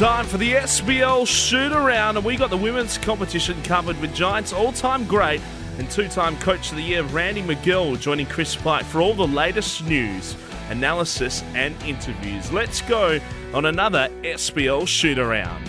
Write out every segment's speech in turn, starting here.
Time for the SBL shoot around, and we got the women's competition covered with Giants all time great and two time Coach of the Year Randy McGill joining Chris Pike for all the latest news, analysis, and interviews. Let's go on another SBL shoot around.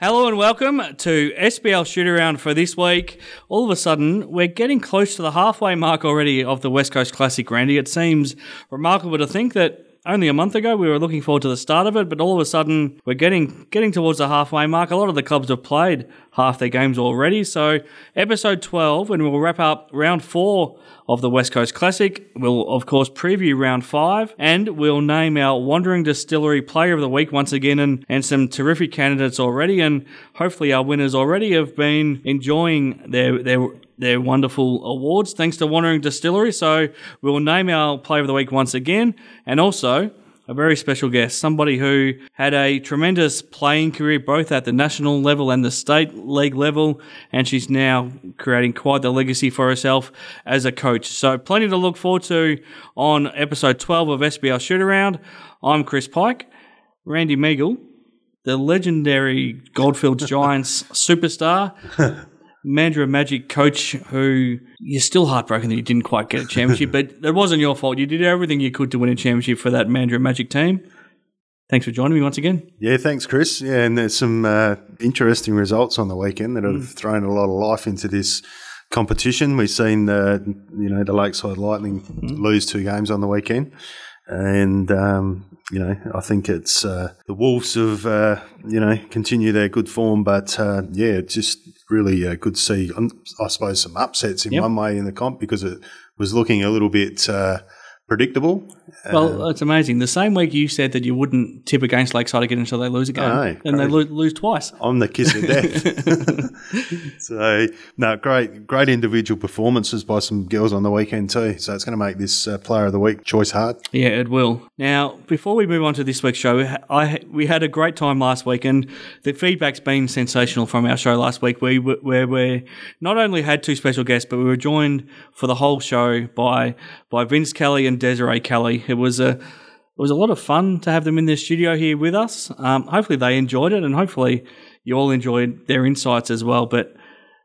Hello and welcome to SBL Shoot Around for this week. All of a sudden, we're getting close to the halfway mark already of the West Coast Classic, Randy. It seems remarkable to think that only a month ago we were looking forward to the start of it, but all of a sudden we're getting getting towards the halfway mark. A lot of the clubs have played half their games already. So, episode 12, and we'll wrap up round four of the West Coast Classic. We'll, of course, preview round five and we'll name our Wandering Distillery Player of the Week once again and, and some terrific candidates already. And hopefully, our winners already have been enjoying their, their, their wonderful awards thanks to Wandering Distillery. So, we'll name our Player of the Week once again. And also, a very special guest, somebody who had a tremendous playing career both at the national level and the state league level, and she's now creating quite the legacy for herself as a coach. So, plenty to look forward to on episode 12 of SBL Shoot Around. I'm Chris Pike, Randy Meagle, the legendary Goldfields Giants superstar. Mandurah Magic coach who you're still heartbroken that you didn't quite get a championship, but it wasn't your fault. You did everything you could to win a championship for that Mandurah Magic team. Thanks for joining me once again. Yeah, thanks, Chris. Yeah, and there's some uh, interesting results on the weekend that have mm. thrown a lot of life into this competition. We've seen, the you know, the Lakeside Lightning mm. lose two games on the weekend and um, you know I think it's uh, the Wolves have uh, you know continue their good form, but uh, yeah, just really uh, good to see. I suppose some upsets in yep. one way in the comp because it was looking a little bit uh, predictable. Well, uh, it's amazing. The same week you said that you wouldn't tip against Lakeside again until they lose a game, no, and they lo- lose twice. I'm the kiss of death. so, no, great, great individual performances by some girls on the weekend too. So it's going to make this uh, Player of the Week choice hard. Yeah, it will. Now, before we move on to this week's show, I we had a great time last week, and the feedback's been sensational from our show last week. We where we not only had two special guests, but we were joined for the whole show by by Vince Kelly and Desiree Kelly. It was a it was a lot of fun to have them in the studio here with us. Um, hopefully they enjoyed it, and hopefully you all enjoyed their insights as well. But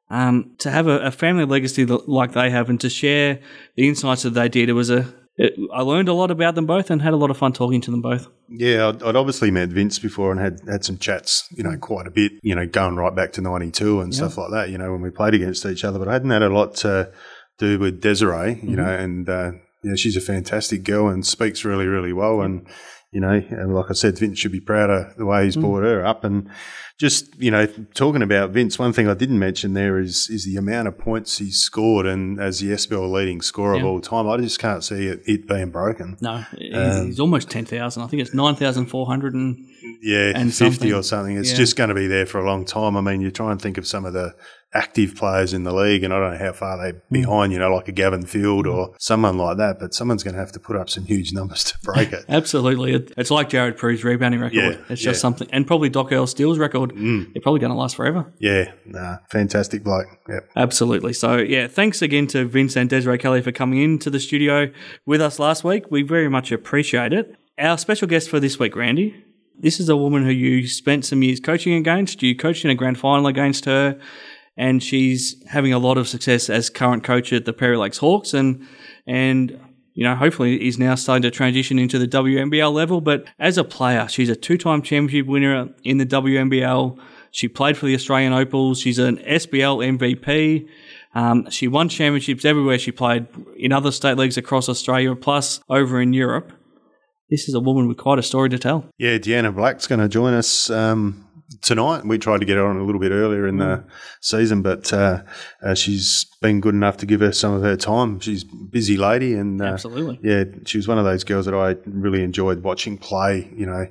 um, to have a, a, family legacy like they have, and to share the insights that they did, it was a it, I learned a lot about them both and had a lot of fun talking to them both. Yeah, I'd, I'd, obviously met Vince before and had, had some chats, you know, quite a bit, you know, going right back to 92 and yeah. stuff like that, you know, when we played against each other. But I hadn't had a lot to do with Desiree, you mm-hmm. know, and uh, yeah, she's a fantastic girl and speaks really, really well. And, you know, and like I said, Vince should be proud of the way he's mm. brought her up. And just, you know, talking about Vince, one thing I didn't mention there is is the amount of points he's scored and as the SBL leading scorer yeah. of all time. I just can't see it, it being broken. No, um, he's almost 10,000. I think it's 9,400 and yeah, and 50 something. or something. It's yeah. just going to be there for a long time. I mean, you try and think of some of the active players in the league, and I don't know how far they're mm. behind, you know, like a Gavin Field or someone like that, but someone's going to have to put up some huge numbers to break it. Absolutely. It's like Jared Prew's rebounding record. Yeah, it's just yeah. something, and probably Doc Earl Steele's record. Mm. They're probably going to last forever. Yeah, nah, fantastic bloke. Yep. Absolutely. So, yeah, thanks again to Vince and Desiree Kelly for coming into the studio with us last week. We very much appreciate it. Our special guest for this week, Randy, this is a woman who you spent some years coaching against. You coached in a grand final against her and she's having a lot of success as current coach at the Perry Lakes Hawks, and and you know hopefully is now starting to transition into the WNBL level. But as a player, she's a two-time championship winner in the WNBL. She played for the Australian Opals. She's an SBL MVP. Um, she won championships everywhere she played in other state leagues across Australia, plus over in Europe. This is a woman with quite a story to tell. Yeah, Deanna Black's going to join us um, tonight. We tried to get her on a little bit earlier in the mm. season, but uh, uh, she's been good enough to give her some of her time. She's a busy lady, and uh, absolutely, yeah, she was one of those girls that I really enjoyed watching play. You know,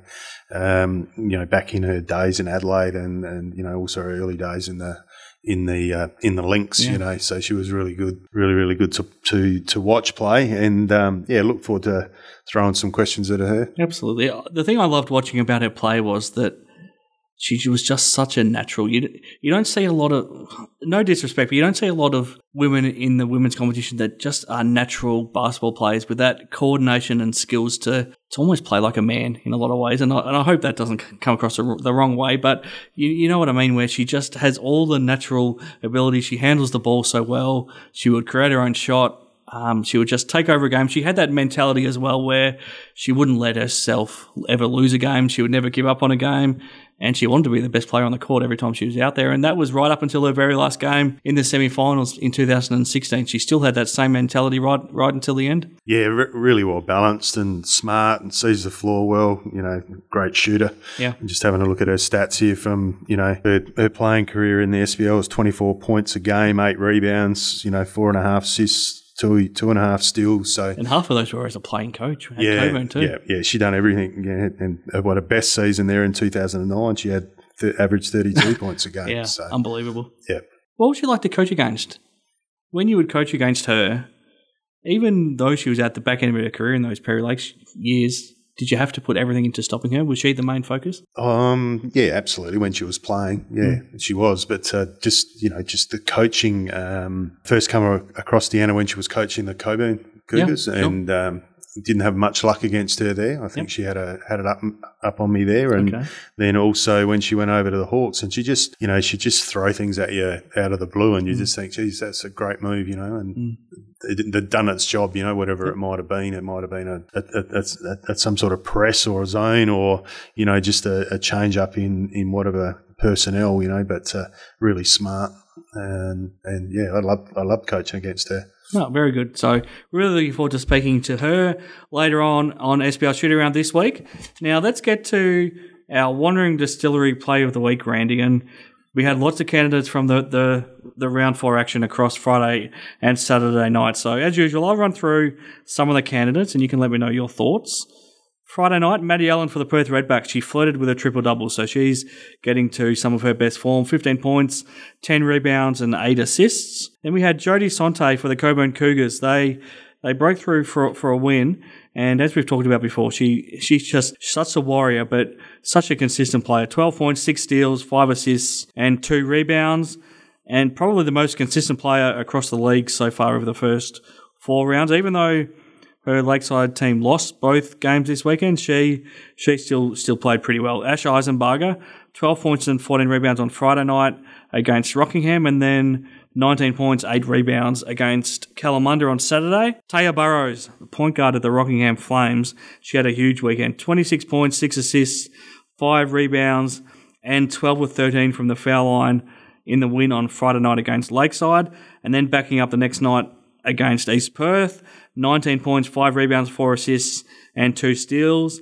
um, you know, back in her days in Adelaide, and and you know, also her early days in the in the uh, in the Lynx, yeah. you know. So she was really good, really really good to to, to watch play, and um, yeah, look forward to throwing some questions at her. Absolutely, the thing I loved watching about her play was that she was just such a natural. You you don't see a lot of no disrespect, but you don't see a lot of women in the women's competition that just are natural basketball players with that coordination and skills to to almost play like a man in a lot of ways. And I, and I hope that doesn't come across the, the wrong way, but you you know what I mean, where she just has all the natural ability. She handles the ball so well. She would create her own shot. Um, she would just take over a game. She had that mentality as well where she wouldn't let herself ever lose a game. She would never give up on a game and she wanted to be the best player on the court every time she was out there. And that was right up until her very last game in the semi-finals in 2016. She still had that same mentality right right until the end. Yeah, re- really well balanced and smart and sees the floor well. You know, great shooter. Yeah. And just having a look at her stats here from you know her, her playing career in the SBL was 24 points a game, eight rebounds, you know, four and a half assists two two and a half steals. So and half of those were as a playing coach. yeah, Cockburn too. yeah, yeah. She done everything. Yeah, and uh, what a best season there in 2009. She had th- average 32 points a game. Yeah, so unbelievable. yeah. What would you like to coach against? When you would coach against her, even though she was at the back end of her career in those Perry Lakes years, did you have to put everything into stopping her? Was she the main focus? Um, yeah, absolutely. When she was playing, yeah, Hmm. she was. But uh, just you know, just the coaching. Um, first come across Deanna when she was coaching the Cockburn Cougars, sure. and um, didn't have much luck against her there. I think she had a had it up up on me there, and Okay. then also when she went over to the Hawks, and she just you know she just throw things at you out of the blue, and you just think, geez, that's a great move, you know, and. It, they'd done its job, you know, whatever it might have been. It might have been a, a, a, a, a some sort of press or a zone or, you know, just a, a change up in, in whatever personnel, you know, but uh, really smart. And, and yeah, I love, I love coaching against her. No, very good. So, really looking forward to speaking to her later on on SBL Shoot Around this week. Now, let's get to our Wandering Distillery Play of the Week, Randy. And we had lots of candidates from the, the, the round four action across Friday and Saturday night. So, as usual, I'll run through some of the candidates and you can let me know your thoughts. Friday night, Maddie Allen for the Perth Redbacks. She flirted with a triple double, so she's getting to some of her best form 15 points, 10 rebounds, and 8 assists. Then we had Jodie Sonte for the Cockburn Cougars. They they broke through for, for a win, and as we've talked about before, she she's just such a warrior, but such a consistent player 12 points, 6 steals, 5 assists, and 2 rebounds, and probably the most consistent player across the league so far over the first four rounds, even though her Lakeside team lost both games this weekend. She she still still played pretty well. Ash Eisenbarger, 12 points and 14 rebounds on Friday night against Rockingham, and then 19 points, 8 rebounds against Kalamunda on Saturday. Taya Burrows, the point guard of the Rockingham Flames, she had a huge weekend. 26 points, 6 assists, 5 rebounds, and 12 with 13 from the foul line in the win on Friday night against Lakeside, and then backing up the next night against East Perth. 19 points, 5 rebounds, 4 assists, and 2 steals.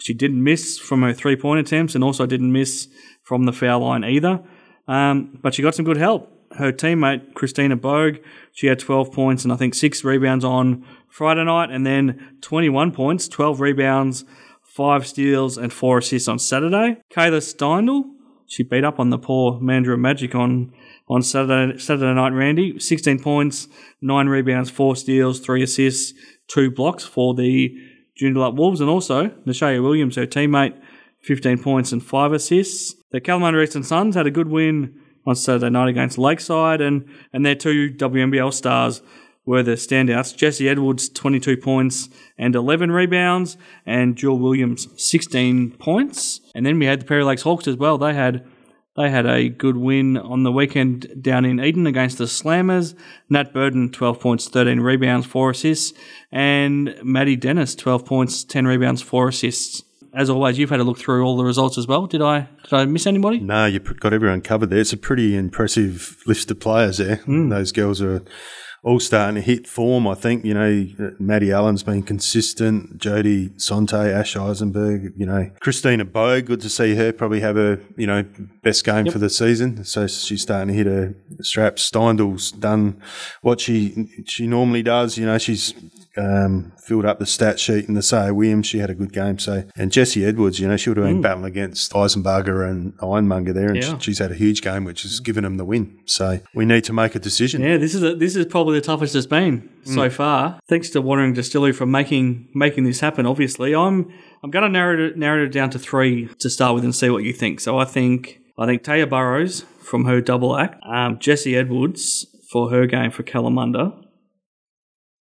She didn't miss from her three point attempts and also didn't miss from the foul line either. Um, but she got some good help. Her teammate, Christina Bogue, she had 12 points and I think 6 rebounds on Friday night, and then 21 points, 12 rebounds, 5 steals, and 4 assists on Saturday. Kayla Steindl, she beat up on the poor Mandurah Magic on on Saturday Saturday night. Randy, sixteen points, nine rebounds, four steals, three assists, two blocks for the Joondalup Wolves, and also Nashaya Williams, her teammate, fifteen points and five assists. The Kalamunda Eastern Suns had a good win on Saturday night against Lakeside, and and their two WNBL stars were the standouts. Jesse Edwards, 22 points and 11 rebounds, and Jewel Williams, 16 points. And then we had the Perry Lakes Hawks as well. They had they had a good win on the weekend down in Eden against the Slammers. Nat Burden, 12 points, 13 rebounds, 4 assists. And Maddie Dennis, 12 points, 10 rebounds, 4 assists. As always, you've had a look through all the results as well. Did I did I miss anybody? No, you have got everyone covered there. It's a pretty impressive list of players there. Hmm. Those girls are all starting to hit form. I think you know Maddie Allen's been consistent. Jodie Sonte, Ash Eisenberg, you know Christina Bogue. Good to see her probably have a you know best game for the season. So she's starting to hit her straps. Steindl's done what she she normally does. You know she's um, filled up the stat sheet, and the Saya Williams, she had a good game. So, and Jessie Edwards, you know, she would have been battling against Eisenbarger and Ironmonger there, and Mm. Yeah. she's had a huge game, which has given them the win. So, we need to make a decision. Yeah, this is a, this is probably the toughest it's been so Mm. far. Thanks to Wandering Distillery for making making this happen. Obviously, I'm I'm going to narrow it narrow it down to three to start with and see what you think. So I think I think Taya Burrows from her double act, um, Jesse Edwards for her game for Kalamunda,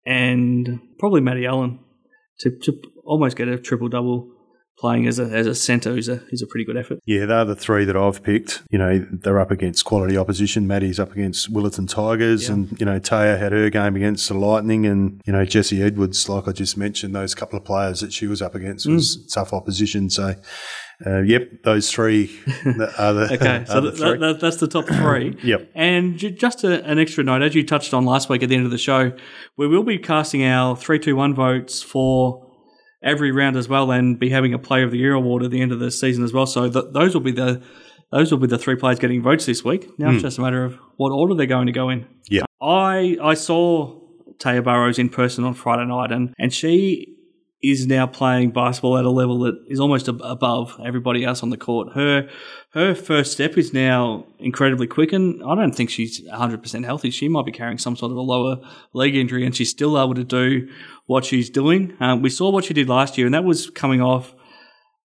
and probably Maddie Allen to, to almost get a triple double playing as a as a centre is a is a pretty good effort. Yeah, they're the three that I've picked. You know, they're up against quality opposition. Maddie's up against Willetton Tigers, and you know Taya had her game against the Lightning, and you know Jesse Edwards, like I just mentioned, those couple of players that she was up against was Mm. tough opposition. So, uh, yep, those three are the, Okay, so three. that, that's the top three. Yep. And ju- just a, an extra note, as you touched on last week at the end of the show, we will be casting our three, two, one votes for every round as well, and be having a Player of the Year award at the end of the season as well. So th- those will be the those will be the three players getting votes this week. Now it's just a matter of what order they're going to go in. Yeah. I I saw Taya Burrows in person on Friday night, and and she is now playing basketball at a level that is almost ab- above everybody else on the court. Her her first step is now incredibly quick, and I don't think she's 100% healthy. She might be carrying some sort of a lower leg injury, and she's still able to do what she's doing. Um, we saw what she did last year, and that was coming off.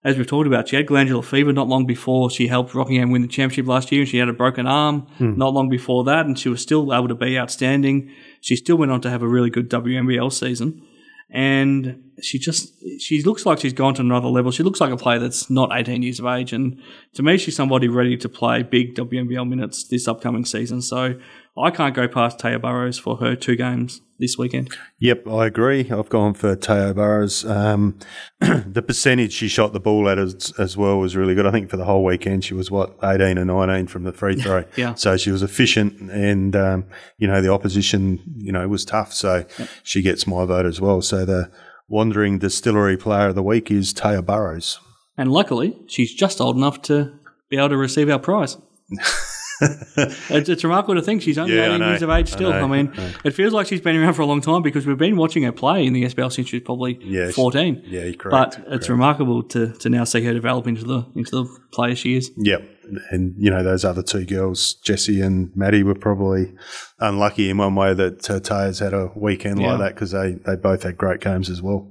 As we've talked about, she had glandular fever not long before she helped Rockingham win the championship last year. and She had a broken arm not long before that, and she was still able to be outstanding. She still went on to have a really good WNBL season and she just she looks like she's gone to another level. She looks like a player that's not 18 years of age, and to me, she's somebody ready to play big WNBL minutes this upcoming season. So I can't go past Taya Burrows for her two games this weekend. Yep, I agree. I've gone for Taya Burrows. Um, the percentage she shot the ball at as, as well was really good. I think for the whole weekend she was what eighteen or nineteen from the free throw. Yeah. So she was efficient, and um, you know the opposition, you know, was tough. So she gets my vote as well. So the wandering distillery player of the week is Taya Burrows. And luckily, she's just old enough to be able to receive our prize. it's, it's remarkable to think she's only Yeah, 18 years of age still. I, know. mean, it feels like she's been around for a long time because we've been watching her play in the SBL since she was probably Yeah, she- 14. Yeah, you're correct. But it's remarkable to, to now see her develop into the into the player she is. Yep. And, you know, those other two girls, Jessie and Maddie, were probably unlucky in one way that uh, Taya's had a weekend Yeah. like that because they, they both had great games as well.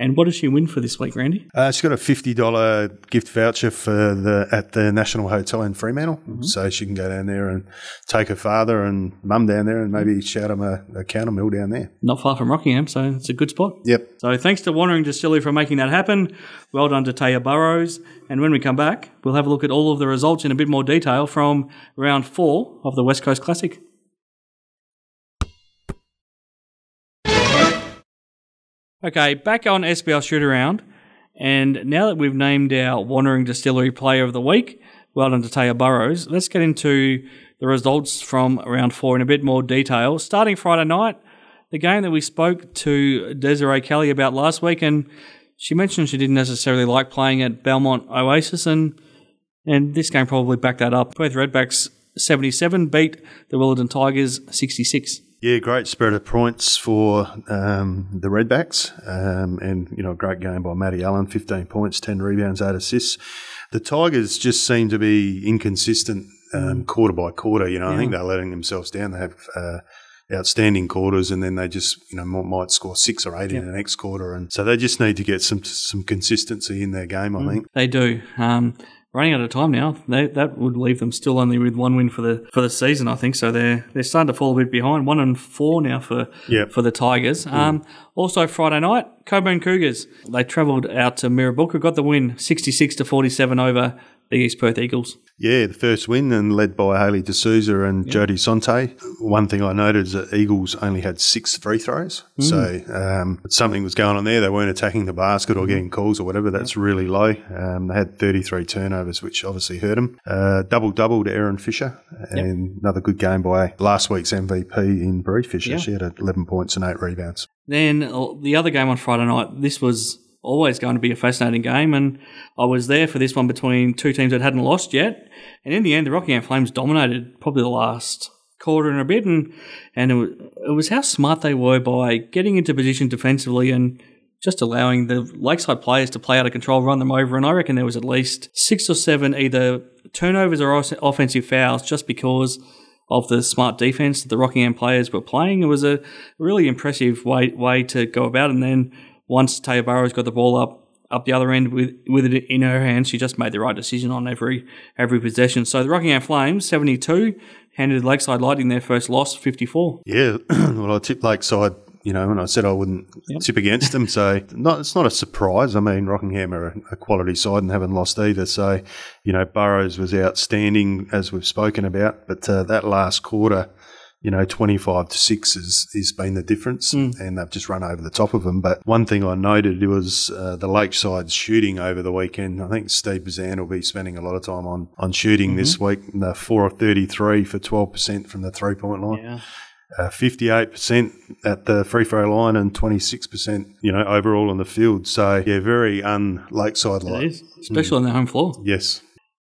And what does she win for this week, Randy? Uh, she's got a fifty dollar gift voucher for the at the National Hotel in Fremantle, Mm-hmm. so she can go down there and take her father and mum down there and maybe shout them a, a counter meal down there. Not far from Rockingham, so it's a good spot. Yep. So thanks to Wandering Distillery for making that happen. Well done to Taya Burrows. And when we come back, we'll have a look at all of the results in a bit more detail from round four of the West Coast Classic. Okay, back on SBL Shoot Around. And now that we've named our Wandering Distillery Player of the Week, well done to Taya Burrows, let's get into the results from round four in a bit more detail. Starting Friday night, the game that we spoke to Desiree Kelly about last week, and she mentioned she didn't necessarily like playing at Belmont Oasis, and and this game probably backed that up. Perth Redbacks 77 beat the Willardon Tigers 66. Yeah, great spread of points for um, the Redbacks, um, and you know, a great game by Maddie Allen, fifteen points, ten rebounds, eight assists. The Tigers just seem to be inconsistent um, quarter by quarter. You know, I think they're letting themselves down. They have uh, outstanding quarters, and then they just you know might, score six or eight in the next quarter, and so they just need to get some some consistency in their game. I think. They do. Um, running out of time now. They, that would leave them still only with one win for the for the season. I think so. They're they're starting to fall a bit behind. One and four now for Yep. for the Tigers. Um, also Friday night, Cockburn Cougars. They travelled out to Mirrabooka, got the win, sixty six to forty seven over the East Perth Eagles. Yeah, the first win and led by Haley D'Souza and Jodie Sonte. One thing I noted is that Eagles only had six free throws. So um, something was going on there. They weren't attacking the basket or getting calls or whatever. That's really low. Um, they had 33 turnovers, which obviously hurt them. Uh, double double to Erin Fisher and another good game by last week's MVP in Bree Fisher. Yeah. She had 11 points and eight rebounds. Then uh, the other game on Friday night, this was always going to be a fascinating game, and I was there for this one between two teams that hadn't lost yet. And in the end, the Rockingham Flames dominated probably the last quarter and a bit, and and it was, it was how smart they were by getting into position defensively and just allowing the Lakeside players to play out of control, run them over. And I reckon there was at least six or seven either turnovers or offensive fouls just because of the smart defense that the Rockingham players were playing. It was a really impressive way way to go about. it. And then once Taya Burrows got the ball up up the other end with with it in her hands, she just made the right decision on every every possession. So the Rockingham Flames seventy two handed Lakeside Lightning their first loss fifty four. Yeah, well, I tipped Lakeside, you know, and I said I wouldn't tip against them. So not, it's not a surprise. I mean, Rockingham are a, a quality side and haven't lost either. So, you know, Burrows was outstanding, as we've spoken about. But uh, that last quarter, you know, 25 to 6 has, has been the difference, and they've just run over the top of them. But one thing I noted was uh, the Lakeside shooting over the weekend. I think Steve Bazan will be spending a lot of time on, on shooting this week. The 4 of 33 for 12% from the three point line. Yeah. Uh, 58% at the free throw line and 26%, you know, overall on the field. So, yeah, very un Lakeside like. is, especially on the home floor. Yes.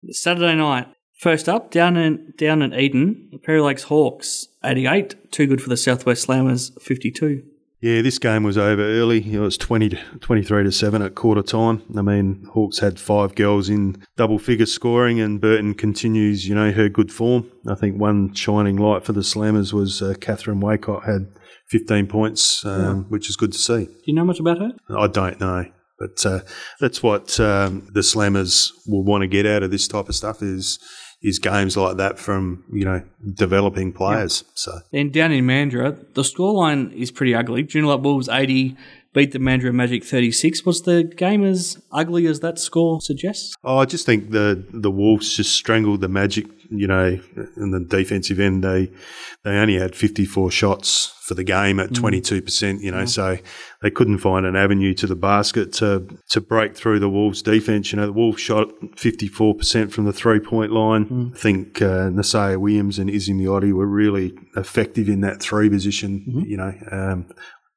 Saturday night. First up, down in down in Eden, Perry Lakes Hawks, 88. Too good for the Southwest Slammers, 52. Yeah, this game was over early. It was 20 to, 23 to 7 at quarter time. I mean, Hawks had five girls in double figure scoring, and Burton continues, you know, her good form. I think one shining light for the Slammers was uh, Catherine Waycott had 15 points, um, which is good to see. Do you know much about her? I don't know. But uh, that's what um, the Slammers will want to get out of this type of stuff is is games like that from you know developing players. So Then down in Mandurah, the scoreline is pretty ugly. Joondalup Wolves 80 beat the Mandurah Magic 36. Was the game as ugly as that score suggests? oh, I just think the the Wolves just strangled the Magic. You know, in the defensive end, they they only had fifty four shots for the game at twenty two percent. You know, so they couldn't find an avenue to the basket to to break through the Wolves' defense. You know, the Wolves shot fifty four percent from the three point line. I think uh, Nasaya Williams and Izzy Miotti were really effective in that three position. You know. Um,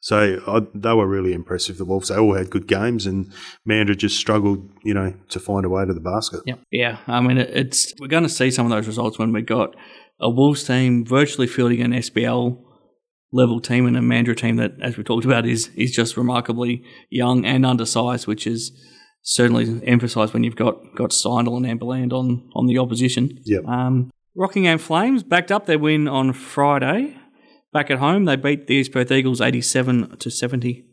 so I, they were really impressive. The Wolves, they all had good games, and Mandra just struggled, you know, to find a way to the basket. Yep. Yeah, I mean, it's we're going to see some of those results when we got a Wolves team virtually fielding an SBL level team and a Mandurah team that, as we talked about, is is just remarkably young and undersized, which is certainly emphasised when you've got got Steindl and Amberland on on the opposition. Yep. Um, Rockingham Flames backed up their win on Friday. Back at home, they beat the East Perth Eagles eighty-seven to seventy.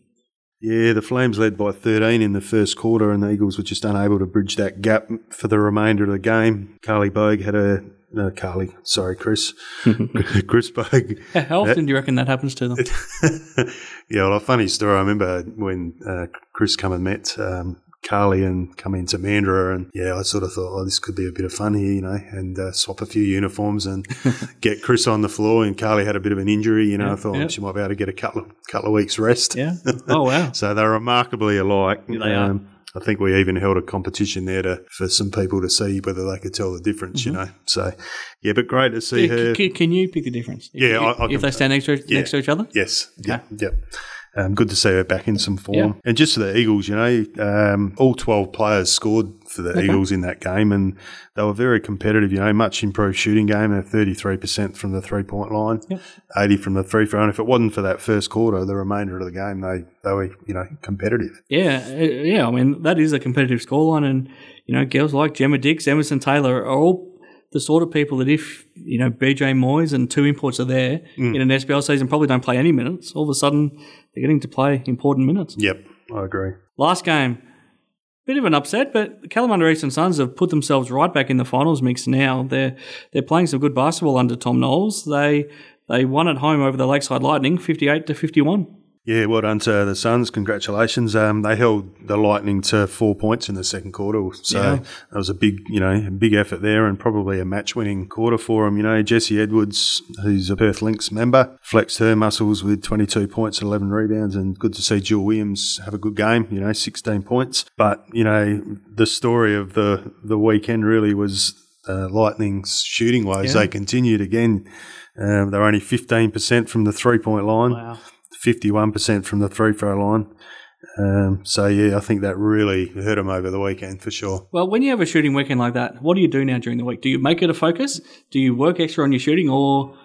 Yeah, the Flames led by 13 in the first quarter, and the Eagles were just unable to bridge that gap for the remainder of the game. Carly Bogue had a no, Carly, sorry, Chris, Chris Bogue. How often do you reckon that happens to them? yeah, well, a funny story. I remember when uh, Chris come and met um, Carly and come into Mandurah, and yeah, I sort of thought, oh, this could be a bit of fun here, you know, and uh, swap a few uniforms and get Chris on the floor. And Carly had a bit of an injury, you know. I thought yeah. she might be able to get a couple of couple of weeks rest. Yeah. Oh wow. So they're remarkably alike. they are. I think we even held a competition there to for some people to see whether they could tell the difference. You know, so yeah, but great to see Yeah, her. c- can you pick the difference? If, Yeah, if, I if can- they stand next to next to each other. Yes. Yeah. Yep. Um, good to see her back in some form. Yeah. And just for the Eagles, you know, um, all 12 players scored for the Eagles in that game and they were very competitive, you know, much improved shooting game. They're 33% from the three point line, 80 from the free throw. And if it wasn't for that first quarter, the remainder of the game, they, they were, you know, competitive. Yeah, uh, yeah. I mean, that is a competitive scoreline, and you know, girls like Gemma Dix, Emerson Taylor are all the sort of people that if you know BJ Moyes and two imports are there Mm. in an SBL season, probably don't play any minutes. All of a sudden, they're getting to play important minutes. Yep. I agree. Last game, bit of an upset, but the Kalamunda Eastern Suns have put themselves right back in the finals mix now. They're they're playing some good basketball under Tom Knowles. They they won at home over the Lakeside Lightning, fifty eight to fifty one. Yeah, well done to the Suns. Congratulations. Um, they held the Lightning to four points in the second quarter. So Yeah. that was a big, you know, big effort there and probably a match winning quarter for them. You know, Jesse Edwards, who's a Perth Lynx member, flexed her muscles with 22 points and 11 rebounds. And good to see Jill Williams have a good game, you know, 16 points. But, you know, the story of the, the weekend really was uh, Lightning's shooting woes. Yeah. They continued again. Um, they're only 15% from the three point line. Wow. 51% from the free throw line. Um, so, yeah, I think that really hurt them over the weekend for sure. Well, when you have a shooting weekend like that, what do you do now during the week? Do you make it a focus? Do you work extra on your shooting, or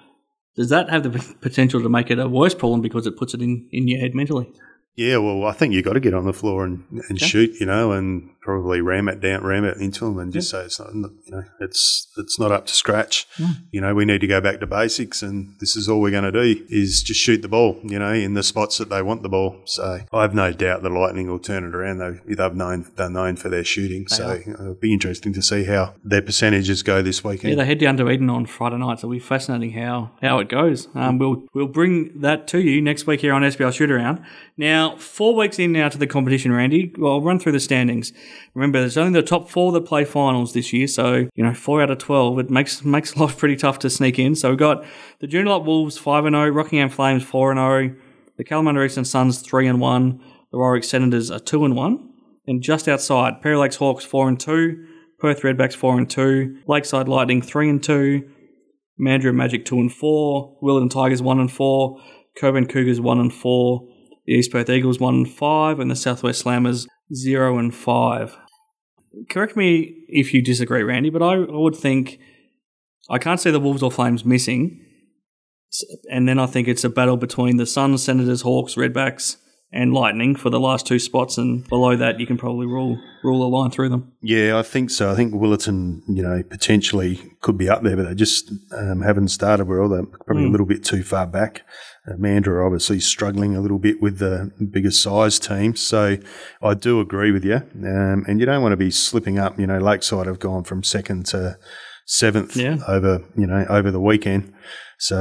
does that have the potential to make it a worse problem because it puts it in, in your head mentally? Yeah, well, I think you've got to get on the floor and, and Yeah. shoot, you know, and probably ram it down, ram it into them, and just say it's not, you know, it's it's not up to scratch. You know, we need to go back to basics, and this is all we're going to do is just shoot the ball, you know, in the spots that they want the ball. So I have no doubt the Lightning will turn it around. They they've known they're known for their shooting, so are. it'll be interesting to see how their percentages go this weekend. Yeah, they head down to Eden on Friday night, so it'll be fascinating how, how it goes. Um, we'll we'll bring that to you next week here on SBL Shoot Around. Now, four weeks in now to the competition, Randy. Well, I'll run through the standings. Remember, there's only the top four that play finals this year, so you know four out of twelve. It makes makes life pretty tough to sneak in. So we've got the Joondalup Wolves five and zero, Rockingham Flames four and zero, the Kalamunda Eastern Suns three and one, the Warwick Senators are two and one, and just outside Perry Lakes Hawks four and two. Perth Redbacks four and two, Lakeside Lightning three and two, Mandurah Magic two and four, Willetton Tigers one and four, Cockburn Cougars one and four, the East Perth Eagles one and five, and the Southwest Slammers zero and five. Correct me if you disagree, Randy, but I, I would think I can't see the Wolves or Flames missing, and then I think it's a battle between the Suns, Senators, Hawks, Redbacks, and Lightning for the last two spots, and below that you can probably rule rule a line through them. Yeah, I think so. I think Willetton, you know, potentially could be up there, but they just um, haven't started well. They're probably a little bit too far back. Mandra obviously struggling a little bit with the bigger size team. So I do agree with you. Um, and you don't want to be slipping up. You know, Lakeside have gone from second to seventh Yeah. over, you know, over the weekend. So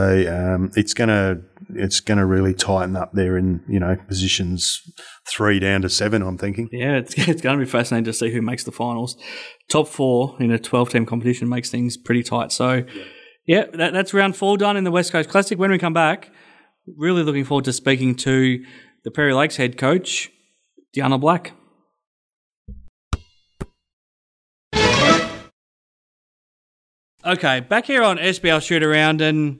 um, it's gonna it's gonna really tighten up there in you know positions three down to seven. I'm thinking. Yeah, it's, it's going to be fascinating to see who makes the finals. Top four in a 12 team competition makes things pretty tight. So, yeah, that, that's round four done in the West Coast Classic. When we come back, really looking forward to speaking to the Perry Lakes head coach, Deanna Black. Okay, back here on SBL Shoot Around, and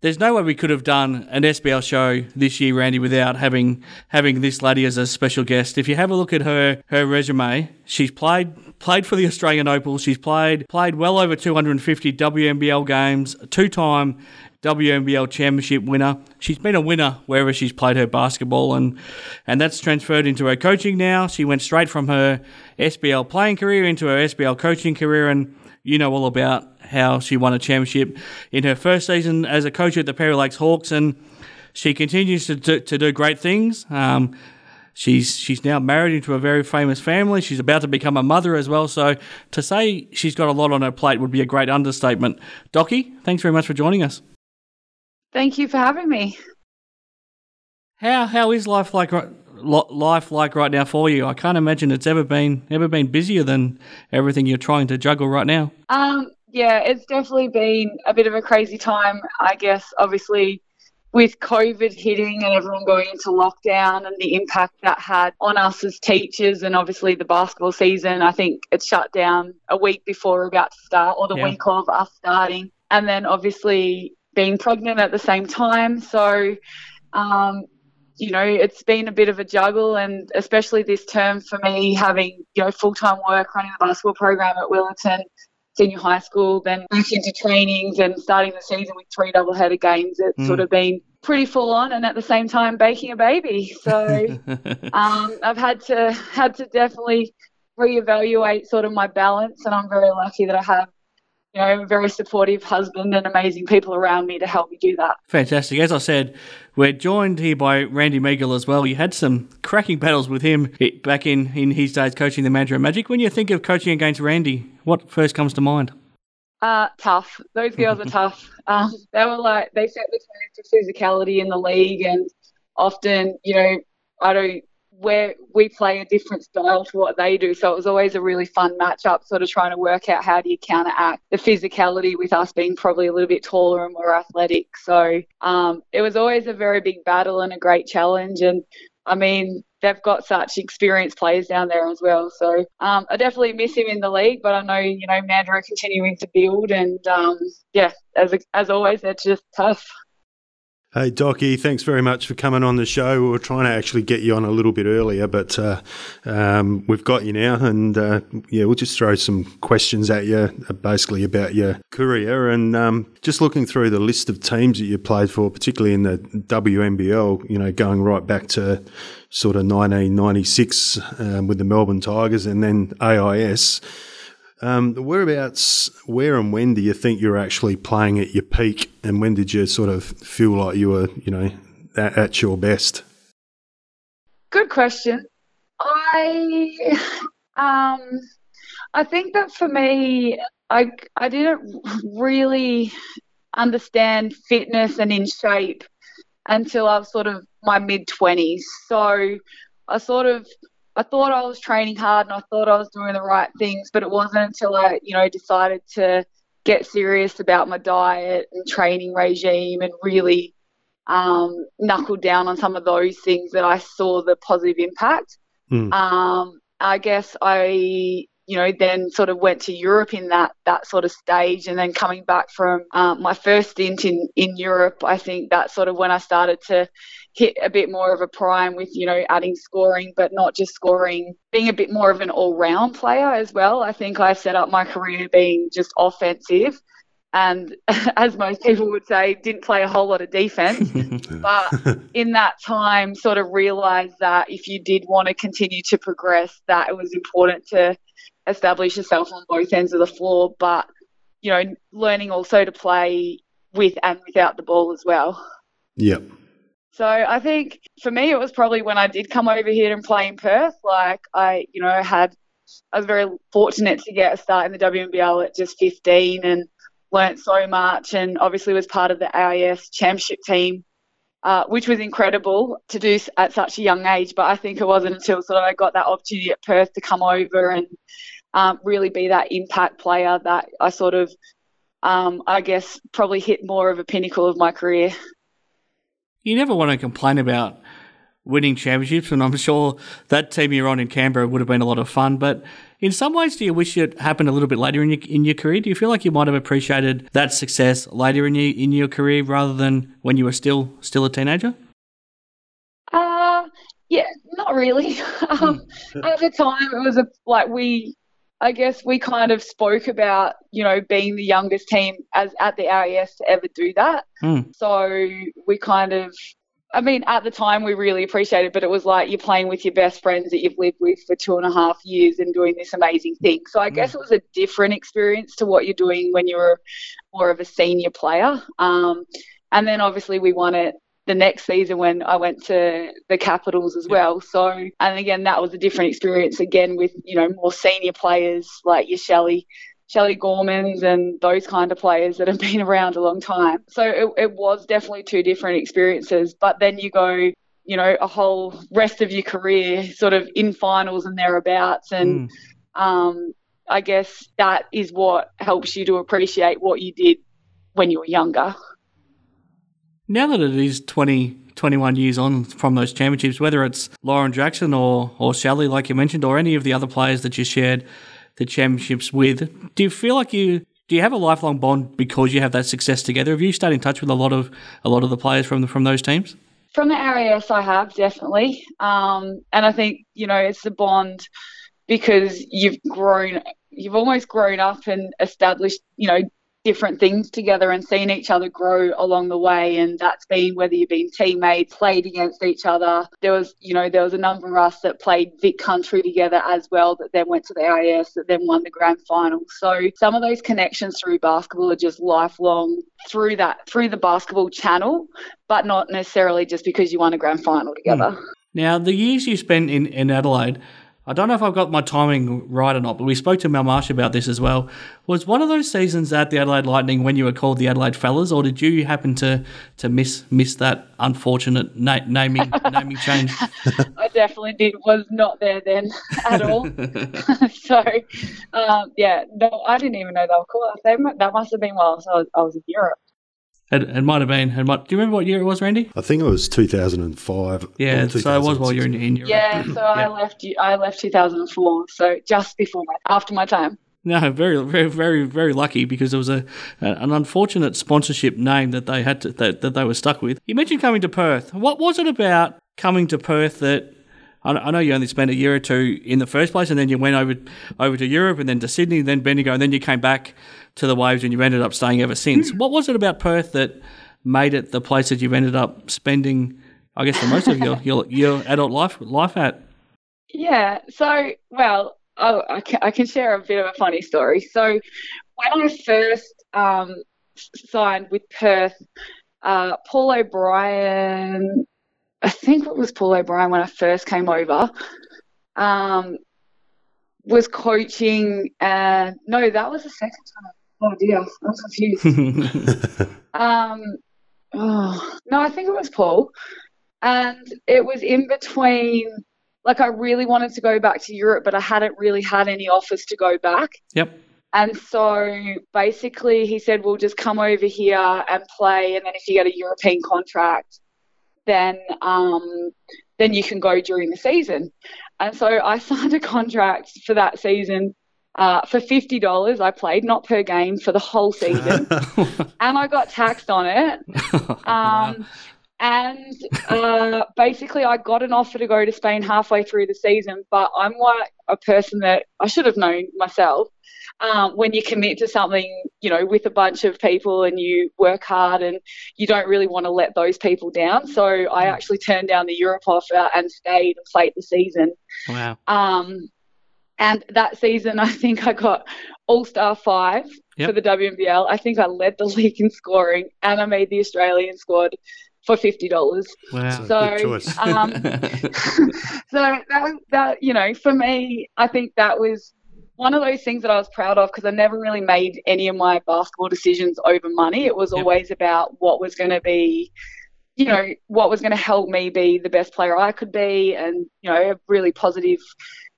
there's no way we could have done an SBL show this year, Randy, without having having this lady as a special guest. If you have a look at her her resume, she's played played for the Australian Opal. She's played played well over 250 WNBL games, two time WNBL championship winner. She's been a winner wherever she's played her basketball, and and that's transferred into her coaching now. She went straight from her SBL playing career into her SBL coaching career, and you know all about how she won a championship in her first season as a coach at the Perry Lakes Hawks, and she continues to do, to do great things. Um, she's she's now married into a very famous family. She's about to become a mother as well. So to say she's got a lot on her plate would be a great understatement. Docky, thanks very much for joining us. Thank you for having me. How how is life like ri- life like right now for you? I can't imagine it's ever been ever been busier than everything you're trying to juggle right now. Um, yeah, it's definitely been a bit of a crazy time, I guess, obviously with COVID hitting and everyone going into lockdown and the impact that had on us as teachers and obviously the basketball season. I think it shut down a week before we're about to start or the Yeah. week of us starting. And then obviously being pregnant at the same time. So, um, you know, it's been a bit of a juggle, and especially this term for me, having you know full time work, running the basketball program at Willetton Senior High School, then back into trainings and starting the season with three double header games. It's Mm. sort of been pretty full on, and at the same time baking a baby. So um, I've had to had to definitely reevaluate sort of my balance, and I'm very lucky that I have. You know, a very supportive husband and amazing people around me to help me do that. Fantastic. As I said, we're joined here by Randy Meagle as well. You had some cracking battles with him back in, in his days coaching the Mandurah Magic. When you think of coaching against Randy, what first comes to mind? Uh, tough. Those girls are tough. Um, they were like they set the tone for physicality in the league, and often, you know, I don't where we play a different style to what they do. So it was always a really fun matchup, sort of trying to work out how do you counteract the physicality with us being probably a little bit taller and more athletic. So um, it was always a very big battle and a great challenge. And I mean, they've got such experienced players down there as well. So um, I definitely miss him in the league, but I know you know Mandurah are continuing to build, and um, yeah, as as always, they're just tough. Hey, Docky, thanks very much for coming on the show. We were trying to actually get you on a little bit earlier, but uh, um, we've got you now. And uh, yeah, we'll just throw some questions at you, uh, basically about your career. And um, just looking through the list of teams that you played for, particularly in the WNBL, you know, going right back to sort of 1996 um, with the Melbourne Tigers and then AIS. Um, whereabouts, where and when do you think you're actually playing at your peak, and when did you sort of feel like you were, you know, at, at your best? Good question. I, um, I think that for me, I I didn't really understand fitness and in shape until I was sort of my mid twenties. So I sort of I thought I was training hard and I thought I was doing the right things, but it wasn't until I, you know, decided to get serious about my diet and training regime and really um, knuckle down on some of those things that I saw the positive impact. Mm. Um, I guess I you know, then sort of went to Europe in that that sort of stage, and then coming back from um, my first stint in in Europe, I think that's sort of when I started to hit a bit more of a prime with you know adding scoring, but not just scoring, being a bit more of an all round player as well. I think I set up my career being just offensive and as most people would say, didn't play a whole lot of defense. but in that time, sort of realized that if you did want to continue to progress, that it was important to establish yourself on both ends of the floor, but you know, learning also to play with and without the ball as well. Yep. So I think for me, it was probably when I did come over here and play in Perth. Like I, you know, had I was very fortunate to get a start in the WNBL at just 15 and learnt so much, and obviously was part of the AIS championship team. Uh, which was incredible to do at such a young age. But I think it wasn't until sort of I got that opportunity at Perth to come over and um, really be that impact player that I sort of, um, I guess, probably hit more of a pinnacle of my career. You never want to complain about winning championships, and I'm sure that team you're on in Canberra would have been a lot of fun. But in some ways, do you wish it happened a little bit later in your in your career? Do you feel like you might have appreciated that success later in your in your career rather than when you were still still a teenager? Uh yeah, not really. um, at the time, it was a like we I guess we kind of spoke about, you know, being the youngest team as at the AIS to ever do that. Mm. So we kind of, I mean, at the time we really appreciated it, but it was like you're playing with your best friends that you've lived with for two and a half years and doing this amazing thing. So I mm. guess it was a different experience to what you're doing when you're more of a senior player. Um, and then obviously we won it the next season when I went to the Capitals as well. So, and again, that was a different experience again with, you know, more senior players like your Shelley, Shelley Gormans and those kind of players that have been around a long time. So it, it was definitely two different experiences. But then you go, you know, a whole rest of your career sort of in finals and thereabouts. And mm. um, I guess that is what helps you to appreciate what you did when you were younger now that it is 20, 21 years on from those championships, whether it's Lauren Jackson or, or Shelley, like you mentioned, or any of the other players that you shared the championships with, do you feel like you do you have a lifelong bond because you have that success together? Have you stayed in touch with a lot of a lot of the players from the, from those teams? From the AIS, I have definitely, um, and I think you know it's a bond because you've grown, you've almost grown up and established, you know, different things together and seeing each other grow along the way. And that's been whether you've been teammates played against each other there was you know there was a number of us that played vic country together as well that then went to the AIS that then won the grand final. So some of those connections through basketball are just lifelong through that through the basketball channel but not necessarily just because you won a grand final together. Mm. now the years you spent in, in Adelaide I don't know if I've got my timing right or not, but we spoke to Mel Marsh about this as well. Was one of those seasons at the Adelaide Lightning when you were called the Adelaide Fellas, or did you happen to to miss miss that unfortunate na- naming naming change? I definitely did. Was not there then at all. so, um, yeah, no, I didn't even know they were called. That must have been while I was, I was in Europe. It, it might have been. It might, do you remember what year it was, Randy? I think it was 2005. Yeah, so it was while you were in, in Europe. Yeah, so yeah. I left. I left 2004. So just before my after my time. No, very, very, very, very lucky because there was a, an unfortunate sponsorship name that they had to, that, that they were stuck with. You mentioned coming to Perth. What was it about coming to Perth that I know you only spent a year or two in the first place, and then you went over over to Europe, and then to Sydney, and then Bendigo, and then you came back to the Waves, and you've ended up staying ever since. what was it about Perth that made it the place that you've ended up spending, I guess, the most of your your, your adult life life at? Yeah. So, well, oh, I, can, I can share a bit of a funny story. So, when I first um, signed with Perth, uh, Paul O'Brien, I think it was Paul O'Brien when I first came over, um, was coaching. And no, that was the second time. Oh dear, I'm confused. um, oh, no, I think it was Paul. And it was in between like I really wanted to go back to Europe, but I hadn't really had any offers to go back. Yep. And so basically, he said, "We'll just come over here and play, and then if you get a European contract, then um, then you can go during the season." And so I signed a contract for that season uh, for fifty dollars. I played not per game for the whole season, and I got taxed on it. Um, and uh, basically, I got an offer to go to Spain halfway through the season, but I'm like a person that I should have known myself. Um, when you commit to something, you know, with a bunch of people and you work hard and you don't really want to let those people down. So I mm. actually turned down the Europe offer and stayed and played the season. Wow. Um, and that season, I think I got All Star five yep. for the WNBL. I think I led the league in scoring and I made the Australian squad for fifty dollars. Wow. So, um, so that, that you know, for me, I think that was one of those things that I was proud of because I never really made any of my basketball decisions over money. It was yep. always about what was going to be, you know, what was going to help me be the best player I could be, and you know, a really positive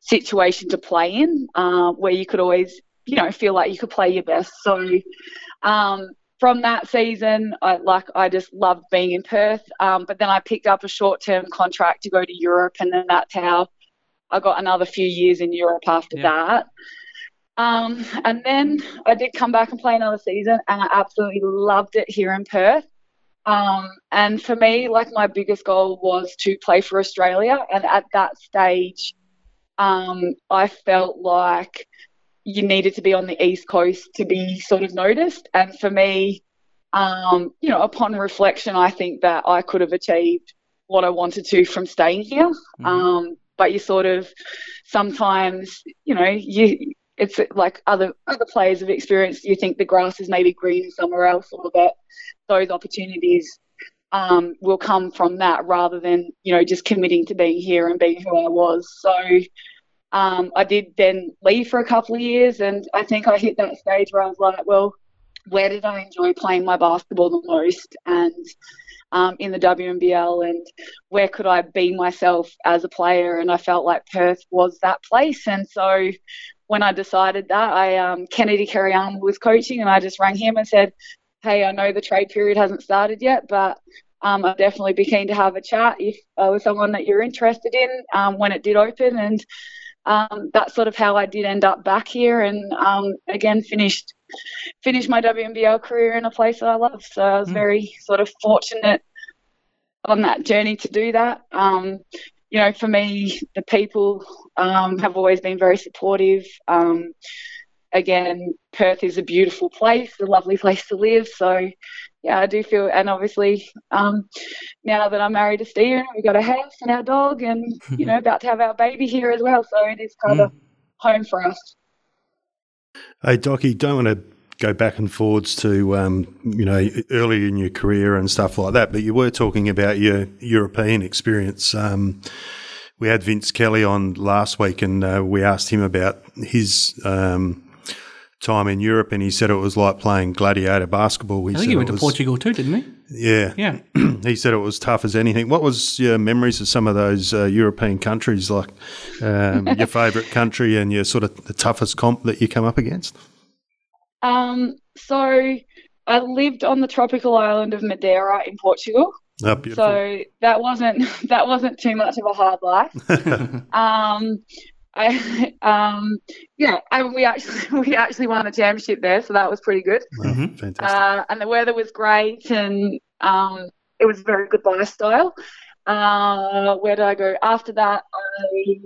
situation to play in, uh, where you could always, you know, feel like you could play your best. So. Um, from that season, I like I just loved being in Perth. Um, but then I picked up a short-term contract to go to Europe, and then that's how I got another few years in Europe after yeah. that. Um, and then I did come back and play another season, and I absolutely loved it here in Perth. Um, and for me, like my biggest goal was to play for Australia. And at that stage, um, I felt like you needed to be on the east coast to be sort of noticed. And for me, um, you know, upon reflection, I think that I could have achieved what I wanted to from staying here. Mm-hmm. Um, but you sort of sometimes, you know, you it's like other other players have experienced. You think the grass is maybe green somewhere else, or that those opportunities um, will come from that rather than you know just committing to being here and being who I was. So um, I did then leave for a couple of years, and I think I hit that stage where I was like, well, where did I enjoy playing my basketball the most? And um, in the WNBL, and where could I be myself as a player? And I felt like Perth was that place. And so when I decided that, I um, Kennedy Kereama was coaching, and I just rang him and said, "Hey, I know the trade period hasn't started yet, but um, I'd definitely be keen to have a chat if I was someone that you're interested in um, when it did open." And um, that's sort of how I did end up back here, and um, again finished finished my WNBL career in a place that I love. So I was mm. very sort of fortunate on that journey to do that. Um, you know, for me, the people um, have always been very supportive. Again, Perth is a beautiful place, a lovely place to live. So yeah, I do feel, and obviously um, now that I'm married to Stephen, we've got a house and our dog, and you know, about to have our baby here as well. So it is kind mm. of home for us. Hey, Docky, don't want to go back and forwards to um, you know early in your career and stuff like that, but you were talking about your European experience. Um, we had Vince Kelly on last week, and uh, we asked him about his um, time in Europe, and he said it was like playing gladiator basketball. He I think he went to Portugal too, didn't he? Yeah, yeah. he said it was tough as anything. What was your memories of some of those uh, European countries, like um, your favourite country and your sort of the toughest comp that you come up against? Um, so I lived on the tropical island of Madeira in Portugal. Oh, so that wasn't that wasn't too much of a hard life. um, I Um, yeah, and we actually we actually won the championship there, so that was pretty good. Wow, Mhm. Fantastic. Uh, and the weather was great, and um, it was very good lifestyle. Uh, where did I go after that? I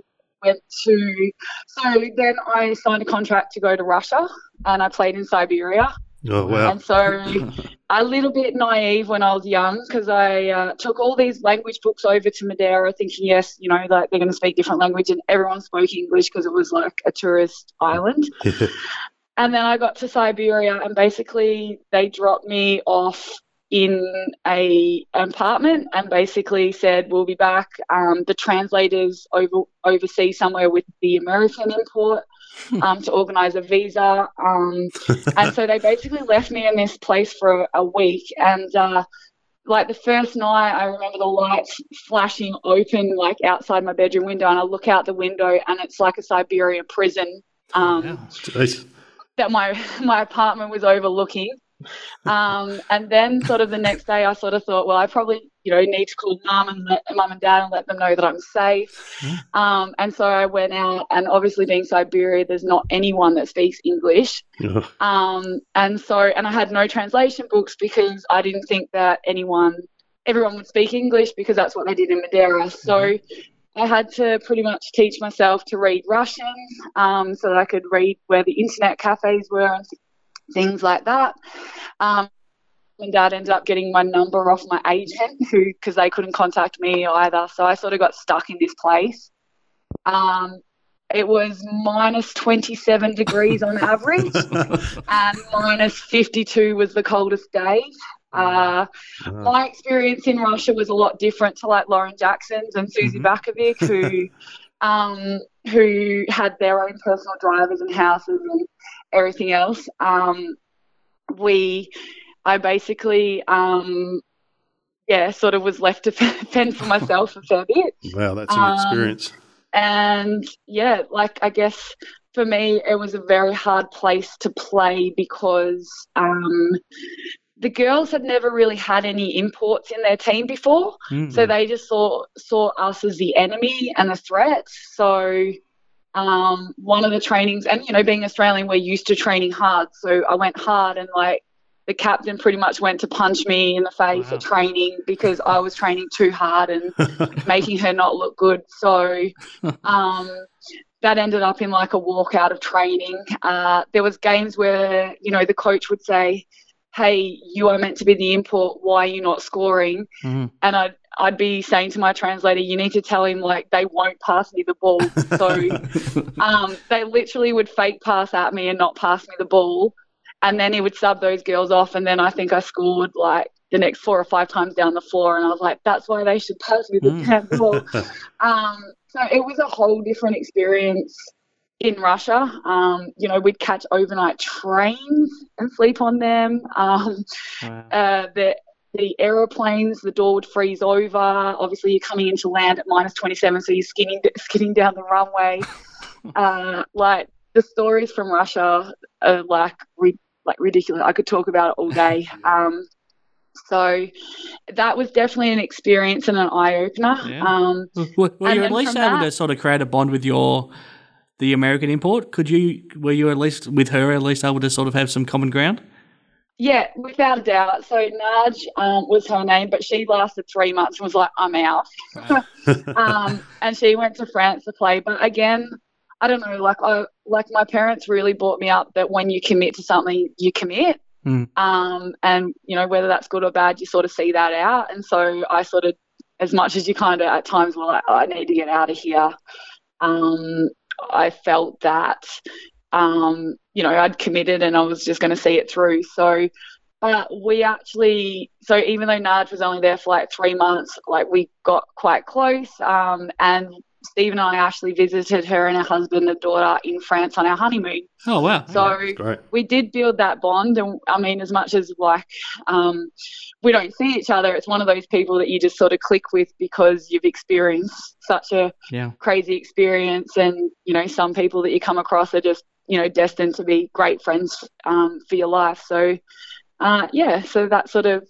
went to so then I signed a contract to go to Russia, and I played in Siberia. Oh, wow. And so a little bit naive when I was young because I uh, took all these language books over to Madeira thinking, yes, you know, like they're going to speak different language and everyone spoke English because it was like a tourist island. And then I got to Siberia and basically they dropped me off in a apartment and basically said we'll be back. Um, the translators over overseas somewhere with the American import um, to organise a visa. Um, and so they basically left me in this place for a week and. Uh, like the first night, I remember the lights flashing open like outside my bedroom window, and I look out the window, and it's like a Siberian prison. Um, Wow. That my my apartment was overlooking. Um, and then sort of the next day, I sort of thought, well, I probably you know need to call mum and let, mum and dad and let them know that I'm safe. Um, and so I went out, and obviously being Siberia, there's not anyone that speaks English. Oh, Um, and so, and I had no translation books because I didn't think that anyone, everyone would speak English because that's what they did in Madeira. So I had to pretty much teach myself to read Russian um, so that I could read where the internet cafes were and things like that. Um, and dad ended up getting my number off my agent who because they couldn't contact me either so i sort of got stuck in this place um, it was minus 27 degrees on average and minus 52 was the coldest day uh, wow. my experience in Russia was a lot different to like Lauren Jackson's and Susie Mhm. Batkovic, who um, who had their own personal drivers and houses and everything else. Um, we, I basically, um, yeah, sort of was left to fend for myself a fair bit. Wow, that's an Um, experience. And yeah, like I guess for me, it was a very hard place to play because um, the girls had never really had any imports in their team before. Mm. So they just saw saw us as the enemy and the threat. So um, one of the trainings, and you know, being Australian, we're used to training hard. So I went hard, and like the captain pretty much went to punch me in the face Wow. at training because I was training too hard and making her not look good. So um, that ended up in like a walk out of training. Uh, there was games where you know the coach would say, "Hey, you are meant to be the import. Why are you not scoring?" Mhm. And I'd I'd be saying to my translator, "You need to tell him like they won't pass me the ball." So um, they literally would fake pass at me and not pass me the ball, and then he would sub those girls off, and then I think I scored like the next four or five times down the floor, and I was like, "That's why they should pass me the Mm. damn ball." Um, so it was a whole different experience in Russia. Um, you know, we'd catch overnight trains and sleep on them. Um, Wow. uh, the the aeroplanes, the door would freeze over. Obviously, you're coming into land at minus 27, so you're skidding skidding down the runway. uh, like the stories from Russia are like ri- like ridiculous. I could talk about it all day. Um, so that was definitely an experience and an eye opener. Yeah. Um, Were, were And you at least able that- to sort of create a bond with your the American import? Could you were you at least with her at least able to sort of have some common ground? Yeah, without a doubt. So Naj um, was her name, but she lasted three months and was like, I'm out. um, and she went to France to play. But again, I don't know, like I like my parents really brought me up that when you commit to something, you commit. Hmm. Um, and you know, whether that's good or bad, you sort of see that out. And so I sort of as much as you kind of at times were like, oh, I need to get out of here. Um, I felt that um, you know, I'd committed and I was just going to see it through. So, but we actually, so even though Naj was only there for like three months, like we got quite close. Um, and Steve and I actually visited her and her husband and daughter in France on our honeymoon. Oh wow! So Great. we did build that bond. And I mean, as much as like um, we don't see each other, it's one of those people that you just sort of click with because you've experienced such a yeah. crazy experience and you know some people that you come across are just you know destined to be great friends um, for your life so uh, yeah so that sort of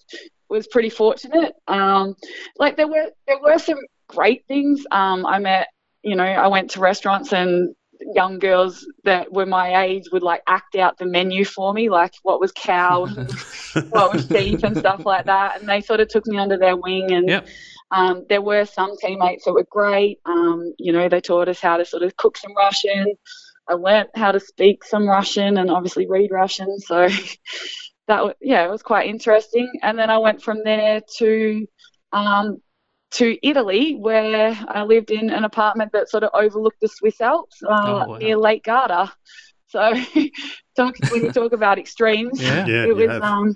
was pretty fortunate um, like there were there were some great things um, I met you know I went to restaurants and young girls that were my age would like act out the menu for me, like what was cow, what was sheep, and stuff like that. And they sort of took me under their wing. And Yep. um, there were some teammates that were great. Um, you know, they taught us how to sort of cook some Russian. I learnt how to speak some Russian and obviously read Russian. So that was, yeah, it was quite interesting. And then I went from there to um, to Italy, where I lived in an apartment that sort of overlooked the Swiss Alps uh, Oh, wow. near Lake Garda. So, talk, when you talk about extremes, Yeah. Yeah, it was um,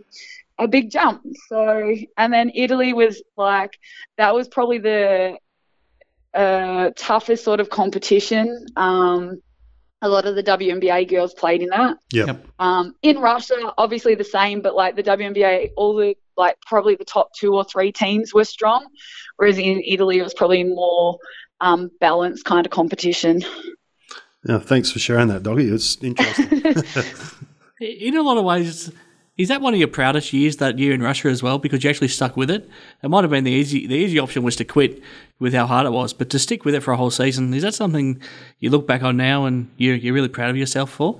a big jump. So, and then Italy was like that was probably the uh, toughest sort of competition. Um, a lot of the WNBA girls played in that. Yep. Yep. Um, in Russia, obviously the same, but like the WNBA, all the like probably the top two or three teams were strong, whereas in Italy it was probably more um, balanced kind of competition. Yeah, thanks for sharing that, Docky. It's interesting. In a lot of ways, is that one of your proudest years that year in Russia as well? Because you actually stuck with it. It might have been the easy the easy option was to quit with how hard it was, but to stick with it for a whole season is that something you look back on now and you're you're really proud of yourself for?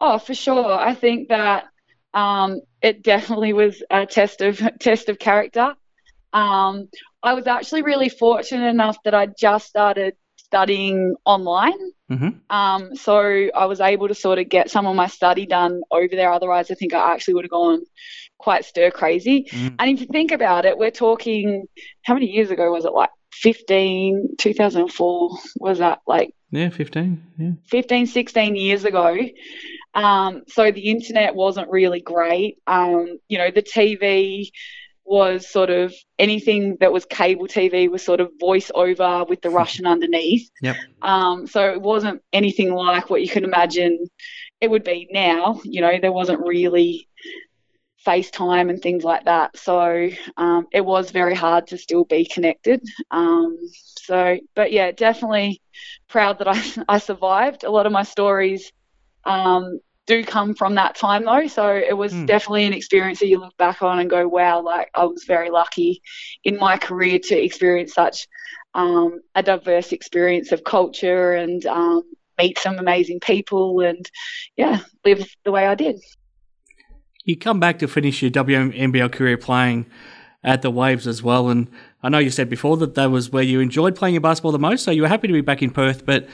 Oh, for sure. I think that um, it definitely was a test of test of character. Um, I was actually really fortunate enough that I just started studying online. Mm-hmm. Um, so I was able to sort of get some of my study done over there. Otherwise, I think I actually would have gone quite stir crazy. Mm. And if you think about it, we're talking how many years ago was it? Like 15, 2004 was that like Yeah, fifteen. Yeah. 15, 16 years ago. Um, so the internet wasn't really great. Um, you know, the TV was sort of anything that was cable TV was sort of voice over with the Russian underneath. Yep. Um, so it wasn't anything like what you can imagine it would be now. You know, there wasn't really FaceTime and things like that. So um, it was very hard to still be connected. Um, so, but yeah, definitely proud that I, I survived. A lot of my stories um, do come from that time though. So it was Hmm. definitely an experience that you look back on and go, wow, like I was very lucky in my career to experience such um, a diverse experience of culture and um, meet some amazing people and yeah, live the way I did. You come back to finish your WNBL career playing at the Waves as well, and I know you said before that that was where you enjoyed playing your basketball the most. So you were happy to be back in Perth, but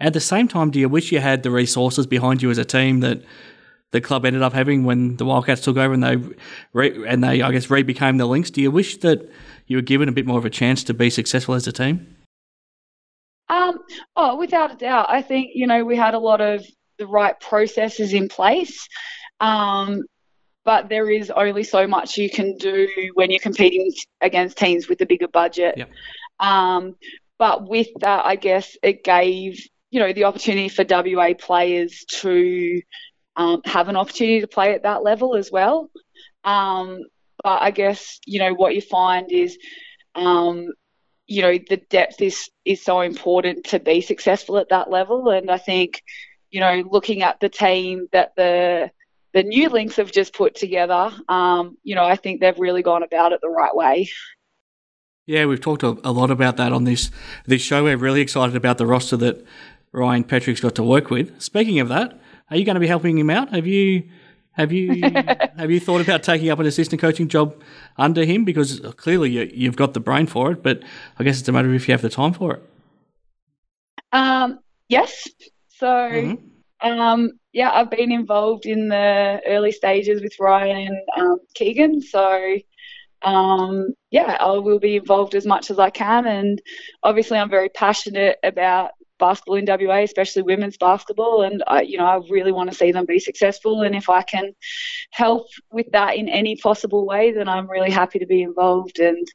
at the same time, do you wish you had the resources behind you as a team that the club ended up having when the Wildcats took over and they re- and they I guess re became the Lynx? Do you wish that you were given a bit more of a chance to be successful as a team? Um, oh, without a doubt. I think, you know, we had a lot of the right processes in place. Um, but there is only so much you can do when you're competing against teams with a bigger budget. Yep. Um, but with that, I guess it gave, you know, the opportunity for WA players to um, have an opportunity to play at that level as well. Um, but I guess, you know, what you find is, um, you know the depth is is so important to be successful at that level and i think you know looking at the team that the the new Lynx have just put together um, you know i think they've really gone about it the right way Yeah, we've talked a, lot about that on this this show. We're really excited about the roster that Ryan Petrik's got to work with. Speaking of that, are you going to be helping him out? Have you have you have you thought about taking up an assistant coaching job under him? Because clearly you, you've got the brain for it, but I guess it's a matter of if you have the time for it. um, yes so Mhm. um, yeah i've been involved in the early stages with ryan and um, keegan so um, yeah, I will be involved as much as I can. And obviously, I'm very passionate about basketball in WA, especially women's basketball. And I, you know, I really want to see them be successful. And if I can help with that in any possible way, then I'm really happy to be involved. And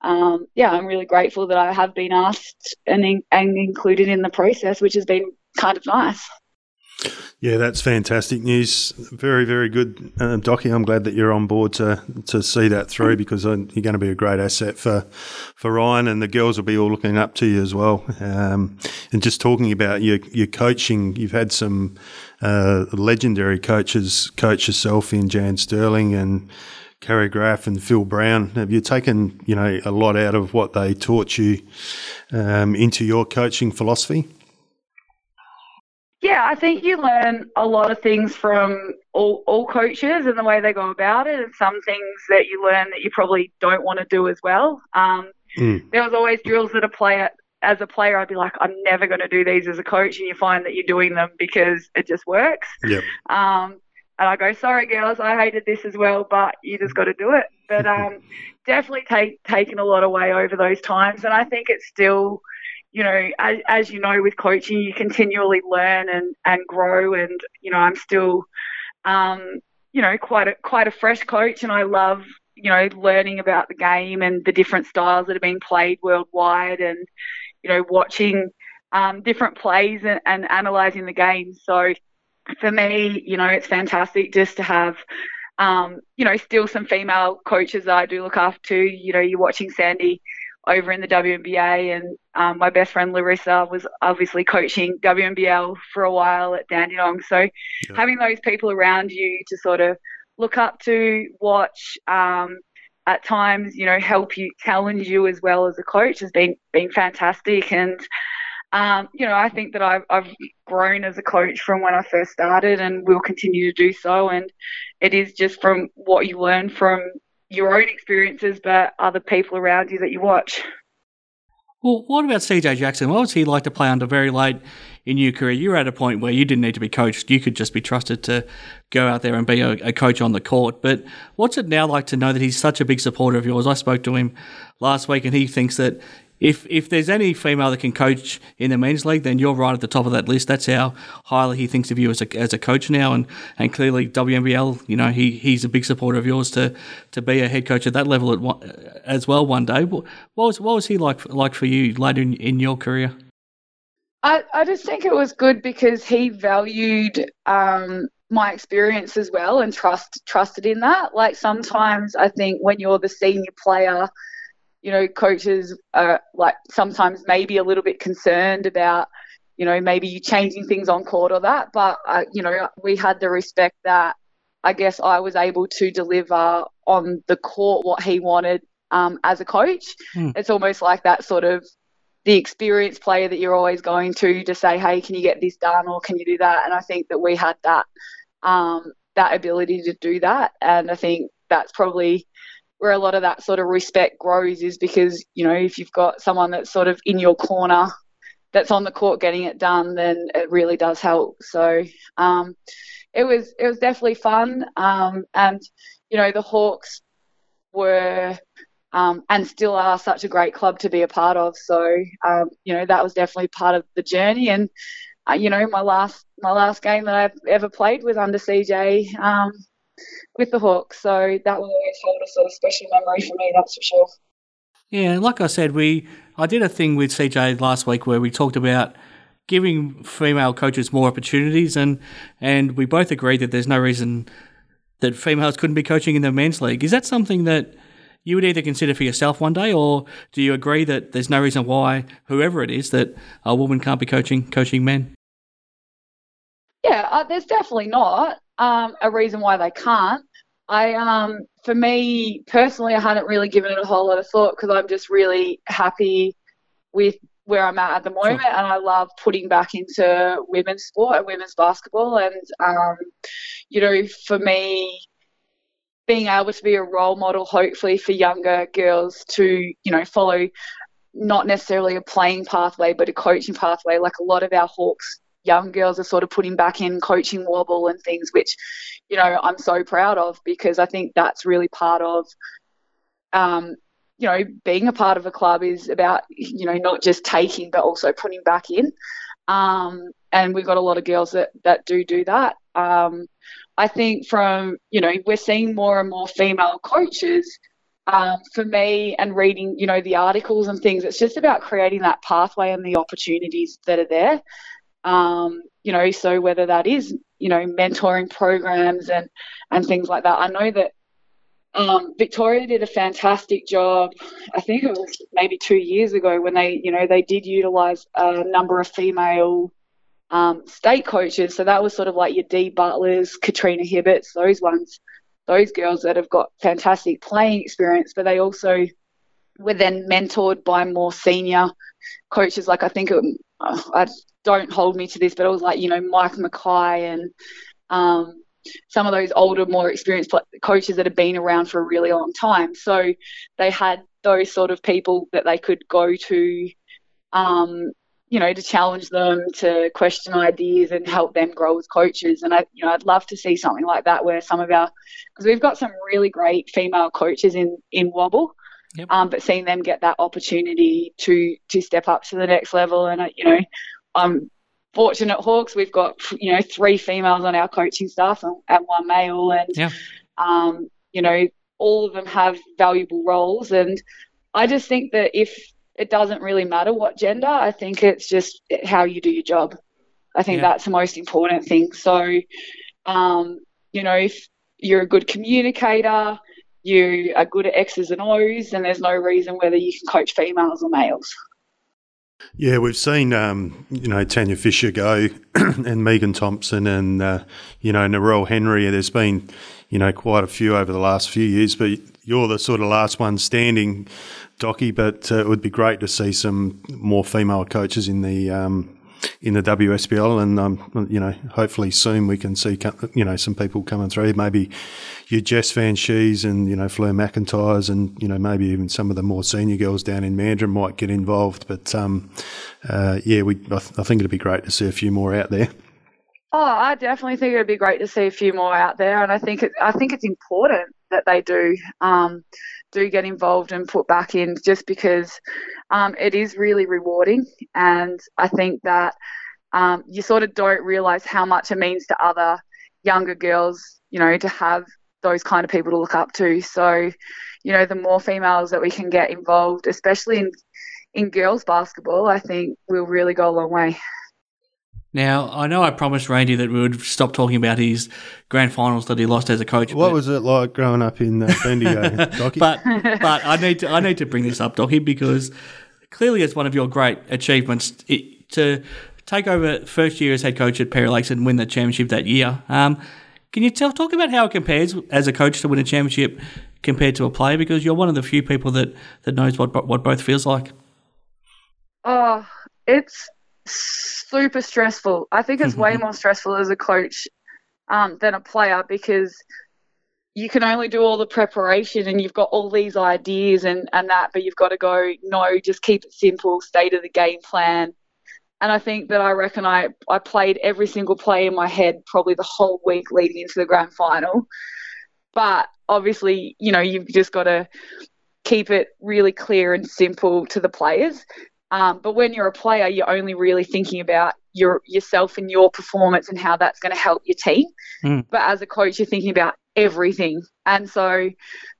um, yeah, I'm really grateful that I have been asked and, in, and included in the process, which has been kind of nice. Yeah, that's fantastic news. Very, very good, uh, Docky. I'm glad that you're on board to to see that through because uh, you're going to be a great asset for for Ryan, and the girls will be all looking up to you as well. Um, and just talking about your your coaching, you've had some uh, legendary coaches coach yourself in Jan Stirling and. Carrie Graf and Phil Brown. Have you taken, you know, a lot out of what they taught you um, into your coaching philosophy? Yeah, I think you learn a lot of things from all, all coaches and the way they go about it, and some things that you learn that you probably don't want to do as well. Um, mm. There was always drills that a player, as a player, I'd be like, I'm never going to do these as a coach, and you find that you're doing them because it just works. Yep. Um, and I go, sorry, girls, I hated this as well, but you just got to do it. But um, definitely take taken a lot away over those times, and I think it's still you know, as, as you know, with coaching, you continually learn and, and grow. And, you know, I'm still, um, you know, quite a, quite a fresh coach and I love, you know, learning about the game and the different styles that are being played worldwide and, you know, watching um, different plays and, and analysing the game. So for me, you know, it's fantastic just to have, um, you know, still some female coaches that I do look after. You know, you're watching Sandy over in the WNBA, and um, my best friend Larissa was obviously coaching WNBL for a while at Dandenong. So yeah. having those people around you to sort of look up to, watch, um, at times, you know, help you challenge you as well as a coach has been been fantastic. And um, you know, I think that I've, I've grown as a coach from when I first started, and will continue to do so. And it is just from what you learn from your own experiences, but other people around you that you watch. Well, what about CJ Jackson? What was he like to play under very late in your career? You were at a point where you didn't need to be coached. You could just be trusted to go out there and be a, a, coach on the court. But what's it now like to know that he's such a big supporter of yours? I spoke to him last week and he thinks that if if there's any female that can coach in the men's league, then you're right at the top of that list. That's how highly he thinks of you as a, as a coach now, and, and clearly WNBL, you know, he he's a big supporter of yours to to be a head coach at that level at one, as well one day. What was what was he like like for you later in, in your career? I, I just think it was good because he valued um, my experience as well and trust trusted in that. Like sometimes I think when you're the senior player you know, coaches are like sometimes maybe a little bit concerned about, you know, maybe you changing things on court or that. But, uh, you know, we had the respect that I guess I was able to deliver on the court what he wanted um, as a coach. Mm. It's almost like that sort of the experienced player that you're always going to to say, hey, can you get this done or can you do that? And I think that we had that um, that ability to do that, and I think that's probably where a lot of that sort of respect grows is because you know if you've got someone that's sort of in your corner that's on the court getting it done then it really does help. So um, it was it was definitely fun. Um, and you know the hawks were um, and still are such a great club to be a part of. So um, you know that was definitely part of the journey. And uh, you know my last my last game that I've ever played was under CJ um, with the Hawks. So that will always hold a sort of special memory for me, that's for sure. Yeah, like I said, we I did a thing with CJ last week where we talked about giving female coaches more opportunities and and we both agreed that there's no reason that females couldn't be coaching in the men's league. Is that something that you would either consider for yourself one day, or do you agree that there's no reason why whoever it is that a woman can't be coaching coaching men? Yeah, uh, there's definitely not um, a reason why they can't. I, um, for me personally, I hadn't really given it a whole lot of thought because I'm just really happy with where I'm at at the moment, sure. and I love putting back into women's sport and women's basketball. And um, you know, for me, being able to be a role model, hopefully for younger girls to you know follow not necessarily a playing pathway, but a coaching pathway. Like a lot of our Hawks young girls are sort of putting back in coaching WABL and things, which, you know, I'm so proud of because I think that's really part of, um, you know, being a part of a club is about, you know, not just taking but also putting back in. Um, and we've got a lot of girls that, that do do that. Um, I think from, you know, we're seeing more and more female coaches. Um, for me and reading, you know, the articles and things, it's just about creating that pathway and the opportunities that are there. Um, you know, so whether that is, you know, mentoring programs and, and things like that. I know that um, Victoria did a fantastic job. I think it was maybe two years ago when they, you know, they did utilise a number of female um, state coaches. So that was sort of like your Dee Butlers, Katrina Hibberts, those ones, those girls that have got fantastic playing experience, but they also were then mentored by more senior coaches. Like I think it, I don't hold me to this, but it was like you know Mike Mackay and um, some of those older, more experienced coaches that have been around for a really long time. So they had those sort of people that they could go to, um, you know, to challenge them, to question ideas, and help them grow as coaches. And I, you know, I'd love to see something like that where some of our, because we've got some really great female coaches in in WABL. Yep. Um, but seeing them get that opportunity to to step up to the next level, and you know, I'm fortunate Hawks. We've got you know three females on our coaching staff and, and one male, and yeah. um, you know all of them have valuable roles. And I just think that if it doesn't really matter what gender, I think it's just how you do your job. I think yeah. that's the most important thing. So, um, you know, if you're a good communicator, you are good at X's and O's, and there's no reason whether you can coach females or males. Yeah, we've seen um, you know Tanya Fisher go, and Megan Thompson, and uh, you know Narelle Henry. There's been you know quite a few over the last few years, but you're the sort of last one standing, Docky. But uh, it would be great to see some more female coaches in the um, in the WSBL, and um, you know, hopefully soon we can see you know some people coming through. Maybe your Jess Van Shees and you know Fleur McIntyres, and you know maybe even some of the more senior girls down in Mandurah might get involved. But um, uh, yeah, we I, th- I think it'd be great to see a few more out there. Oh, I definitely think it'd be great to see a few more out there, and I think it, I think it's important that they do um, do get involved and put back in, just because um, it is really rewarding, and I think that um, you sort of don't realize how much it means to other younger girls, you know, to have those kind of people to look up to. So, you know, the more females that we can get involved, especially in in girls basketball, I think will really go a long way. Now, I know I promised Randy that we would stop talking about his grand finals that he lost as a coach. What was it like growing up in uh, Bendigo, Docky? but but I need to I need to bring this up, Docky, because clearly it's one of your great achievements it, to take over first year as head coach at Perry Lakes and win the championship that year. Um, can you tell talk about how it compares as a coach to win a championship compared to a player? Because you're one of the few people that that knows what what both feels like. Oh, it's super stressful. I think it's way mm-hmm. more stressful as a coach um, than a player because you can only do all the preparation and you've got all these ideas and, and that, but you've got to go, no, just keep it simple, stay to the game plan. And I think that I reckon I, I played every single play in my head probably the whole week leading into the grand final. But obviously, you know, you've just got to keep it really clear and simple to the players. Um, but when you're a player, you're only really thinking about your yourself and your performance and how that's going to help your team. Mm. But as a coach, you're thinking about everything. And so,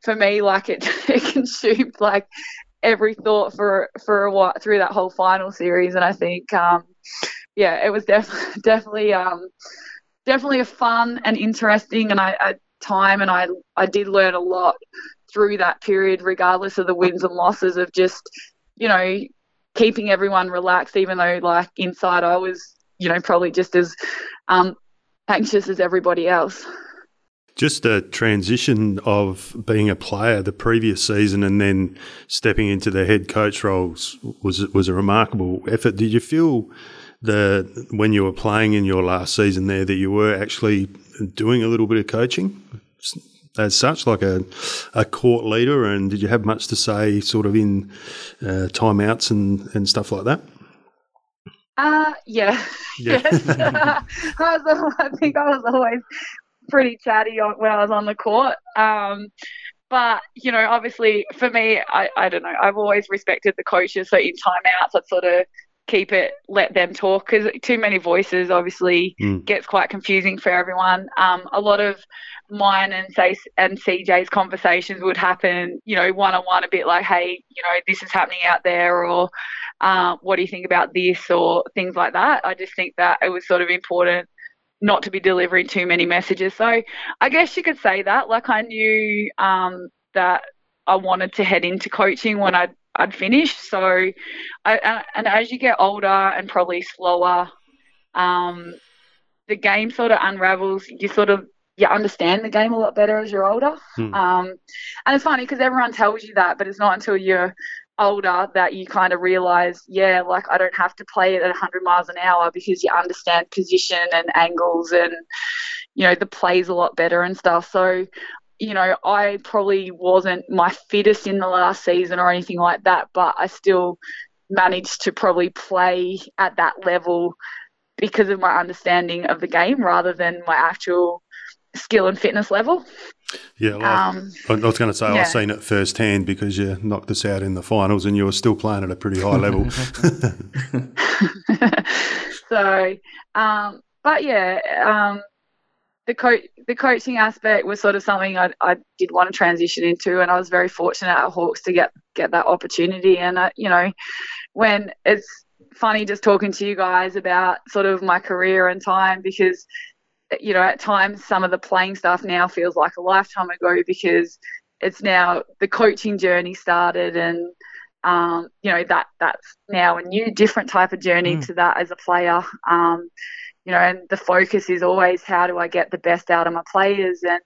for me, like it, it consumed like every thought for for a while through that whole final series. And I think, um, yeah, it was def- definitely um, definitely a fun and interesting and I, a time, and I I did learn a lot through that period, regardless of the wins and losses of just you know keeping everyone relaxed, even though like inside I was, you know, probably just as um, anxious as everybody else. Just a transition of being a player the previous season and then stepping into the head coach roles was was a remarkable effort. Did you feel the when you were playing in your last season there that you were actually doing a little bit of coaching? As such, like a, a court leader? And did you have much to say, sort of in uh, timeouts and, and stuff like that? Uh, yeah. yeah. yes. I, was, I think I was always pretty chatty when I was on the court. Um, but you know, obviously, for me, I, I don't know. I've always respected the coaches. So in timeouts, I'd sort of keep it, let them talk because too many voices obviously mm. gets quite confusing for everyone. Um, a lot of mine and say and CJ's conversations would happen, you know, one on one, a bit like, hey, you know, this is happening out there, or uh, what do you think about this, or things like that. I just think that it was sort of important not to be delivering too many messages. So I guess you could say that. Like I knew um, that I wanted to head into coaching when I'd I'd finished. So, I, and as you get older and probably slower, um, the game sort of unravels. You sort of you understand the game a lot better as you're older. Hmm. Um, and it's funny because everyone tells you that, but it's not until you're older that you kind of realize, yeah, like I don't have to play it at 100 miles an hour because you understand position and angles and, you know, the play's a lot better and stuff. So, you know, I probably wasn't my fittest in the last season or anything like that, but I still managed to probably play at that level because of my understanding of the game rather than my actual skill and fitness level. Yeah, well, um, I was going to say yeah. I've seen it firsthand because you knocked us out in the finals and you were still playing at a pretty high level. so, um, but yeah, um, the co- the coaching aspect was sort of something I, I did want to transition into, and I was very fortunate at Hawks to get get that opportunity. And uh, you know, when it's funny just talking to you guys about sort of my career and time because you know, at times some of the playing stuff now feels like a lifetime ago because it's now the coaching journey started and um, you know that that's now a new different type of journey mm. to that as a player um, you know and the focus is always how do i get the best out of my players and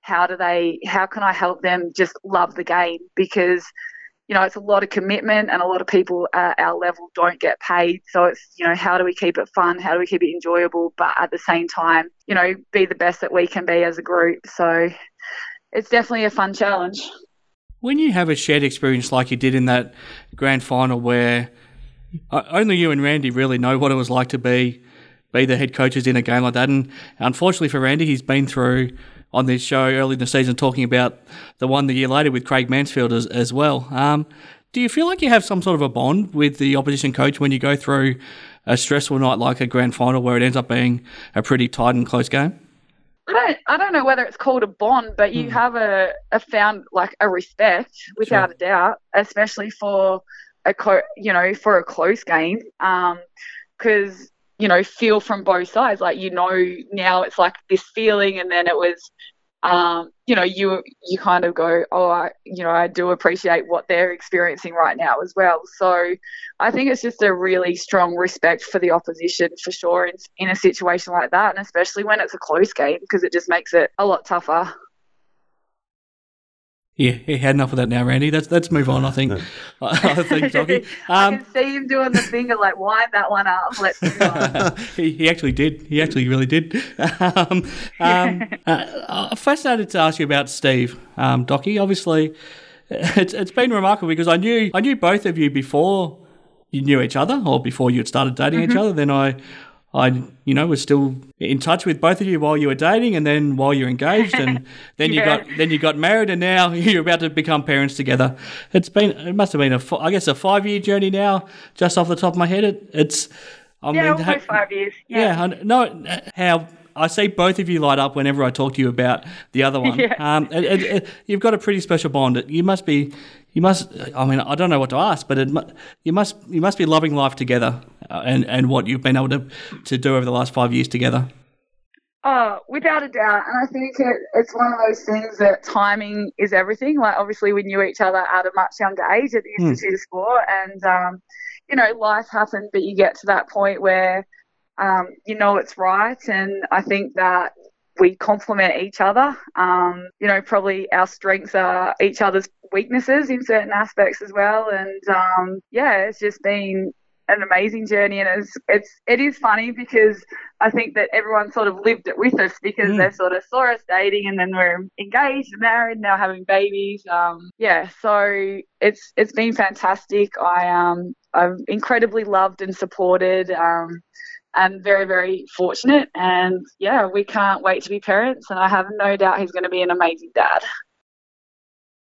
how do they how can i help them just love the game because you know, it's a lot of commitment and a lot of people at our level don't get paid. So it's, you know, how do we keep it fun? How do we keep it enjoyable? But at the same time, you know, be the best that we can be as a group. So it's definitely a fun challenge. When you have a shared experience like you did in that grand final where uh, only you and Randy really know what it was like to be be the head coaches in a game like that. And unfortunately for Randy, he's been through on this show early in the season talking about the one the year later with Craig Mansfield as, as well. Um, do you feel like you have some sort of a bond with the opposition coach when you go through a stressful night like a grand final where it ends up being a pretty tight and close game? I don't, I don't know whether it's called a bond, but you hmm. have a, a found like a respect without sure. a doubt, especially for a co- you know for a close game, because um, you know, feel from both sides. Like you know now it's like this feeling, and then it was, um, you know, you you kind of go, oh, I, you know, I do appreciate what they're experiencing right now as well. So I think it's just a really strong respect for the opposition for sure in, in a situation like that, and especially when it's a close game because it just makes it a lot tougher. Yeah, he had enough of that now, Randy. Let's let's move on. I think. I think, Docky. Um, I can see him doing the finger like wind that one up. Let's move on. he, he actually did. He actually really did. Um, um, uh, fascinated to ask you about Steve, um, Docky. Obviously, it's it's been remarkable because I knew I knew both of you before you knew each other or before you had started dating mm-hmm. each other. Then I I, you know, was still in touch with both of you while you were dating, and then while you're engaged, and then you got then you got married, and now you're about to become parents together. It's been it must have been a I guess a five year journey now, just off the top of my head. It, it's I yeah, mean, ha- five years. Yeah, yeah no, how I see both of you light up whenever I talk to you about the other one. Yeah. Um, it, it, it, you've got a pretty special bond. You must be, you must. I mean, I don't know what to ask, but it, you must, you must be loving life together, uh, and and what you've been able to to do over the last five years together. Oh, without a doubt, and I think it, it's one of those things that timing is everything. Like obviously, we knew each other at a much younger age at the mm. Institute of Sport, and um, you know, life happened, but you get to that point where um, you know it's right. And I think that we complement each other. Um, you know, probably our strengths are each other's weaknesses in certain aspects as well. And um, yeah, it's just been an amazing journey, and it's it's it is funny because I think that everyone sort of lived it with us because mm. they sort of saw us dating, and then we're engaged, married, now having babies. Um, yeah, so it's it's been fantastic. I um I'm incredibly loved and supported. Um, and very, very fortunate. And yeah, we can't wait to be parents. And I have no doubt he's going to be an amazing dad.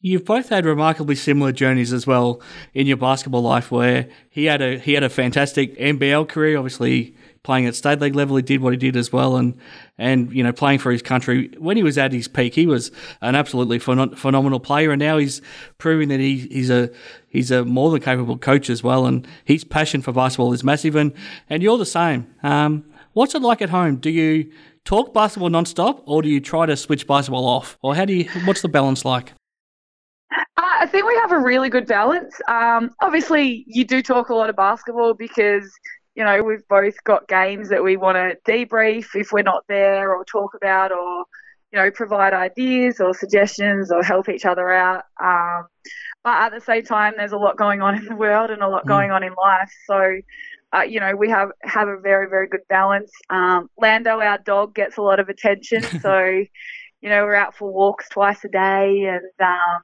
You've both had remarkably similar journeys as well in your basketball life, where he had a he had a fantastic NBL career, obviously playing at state league level. He did what he did as well, and and you know playing for his country. When he was at his peak, he was an absolutely phen- phenomenal player, and now he's proving that he, he's a he's a more than capable coach as well, and his passion for basketball is massive. And and you're the same. Um, what's it like at home? Do you talk basketball non-stop, or do you try to switch basketball off, or how do you? What's the balance like? Uh, I think we have a really good balance. Um, obviously, you do talk a lot of basketball because you know, we've both got games that we want to debrief if we're not there or talk about or, you know, provide ideas or suggestions or help each other out. Um, but at the same time, there's a lot going on in the world and a lot going on in life. So, uh, you know, we have have a very very good balance. Um, Lando, our dog, gets a lot of attention. so, you know, we're out for walks twice a day and um,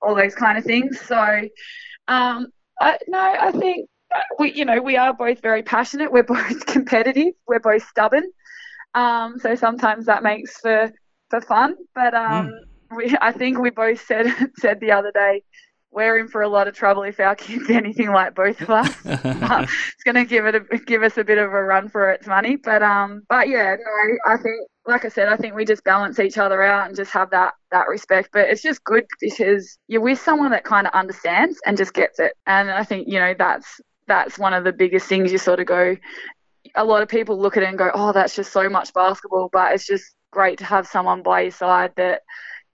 all those kind of things. So, um, I, no, I think we, you know, we are both very passionate. We're both competitive. We're both stubborn. Um, so sometimes that makes for for fun. But um, mm. we, I think we both said said the other day we're in for a lot of trouble if our kids anything like both of us. it's going to give it a, give us a bit of a run for its money. But um, but yeah, no, I think like I said, I think we just balance each other out and just have that that respect. But it's just good because you're with someone that kind of understands and just gets it. And I think you know that's that's one of the biggest things. You sort of go. A lot of people look at it and go, "Oh, that's just so much basketball," but it's just great to have someone by your side that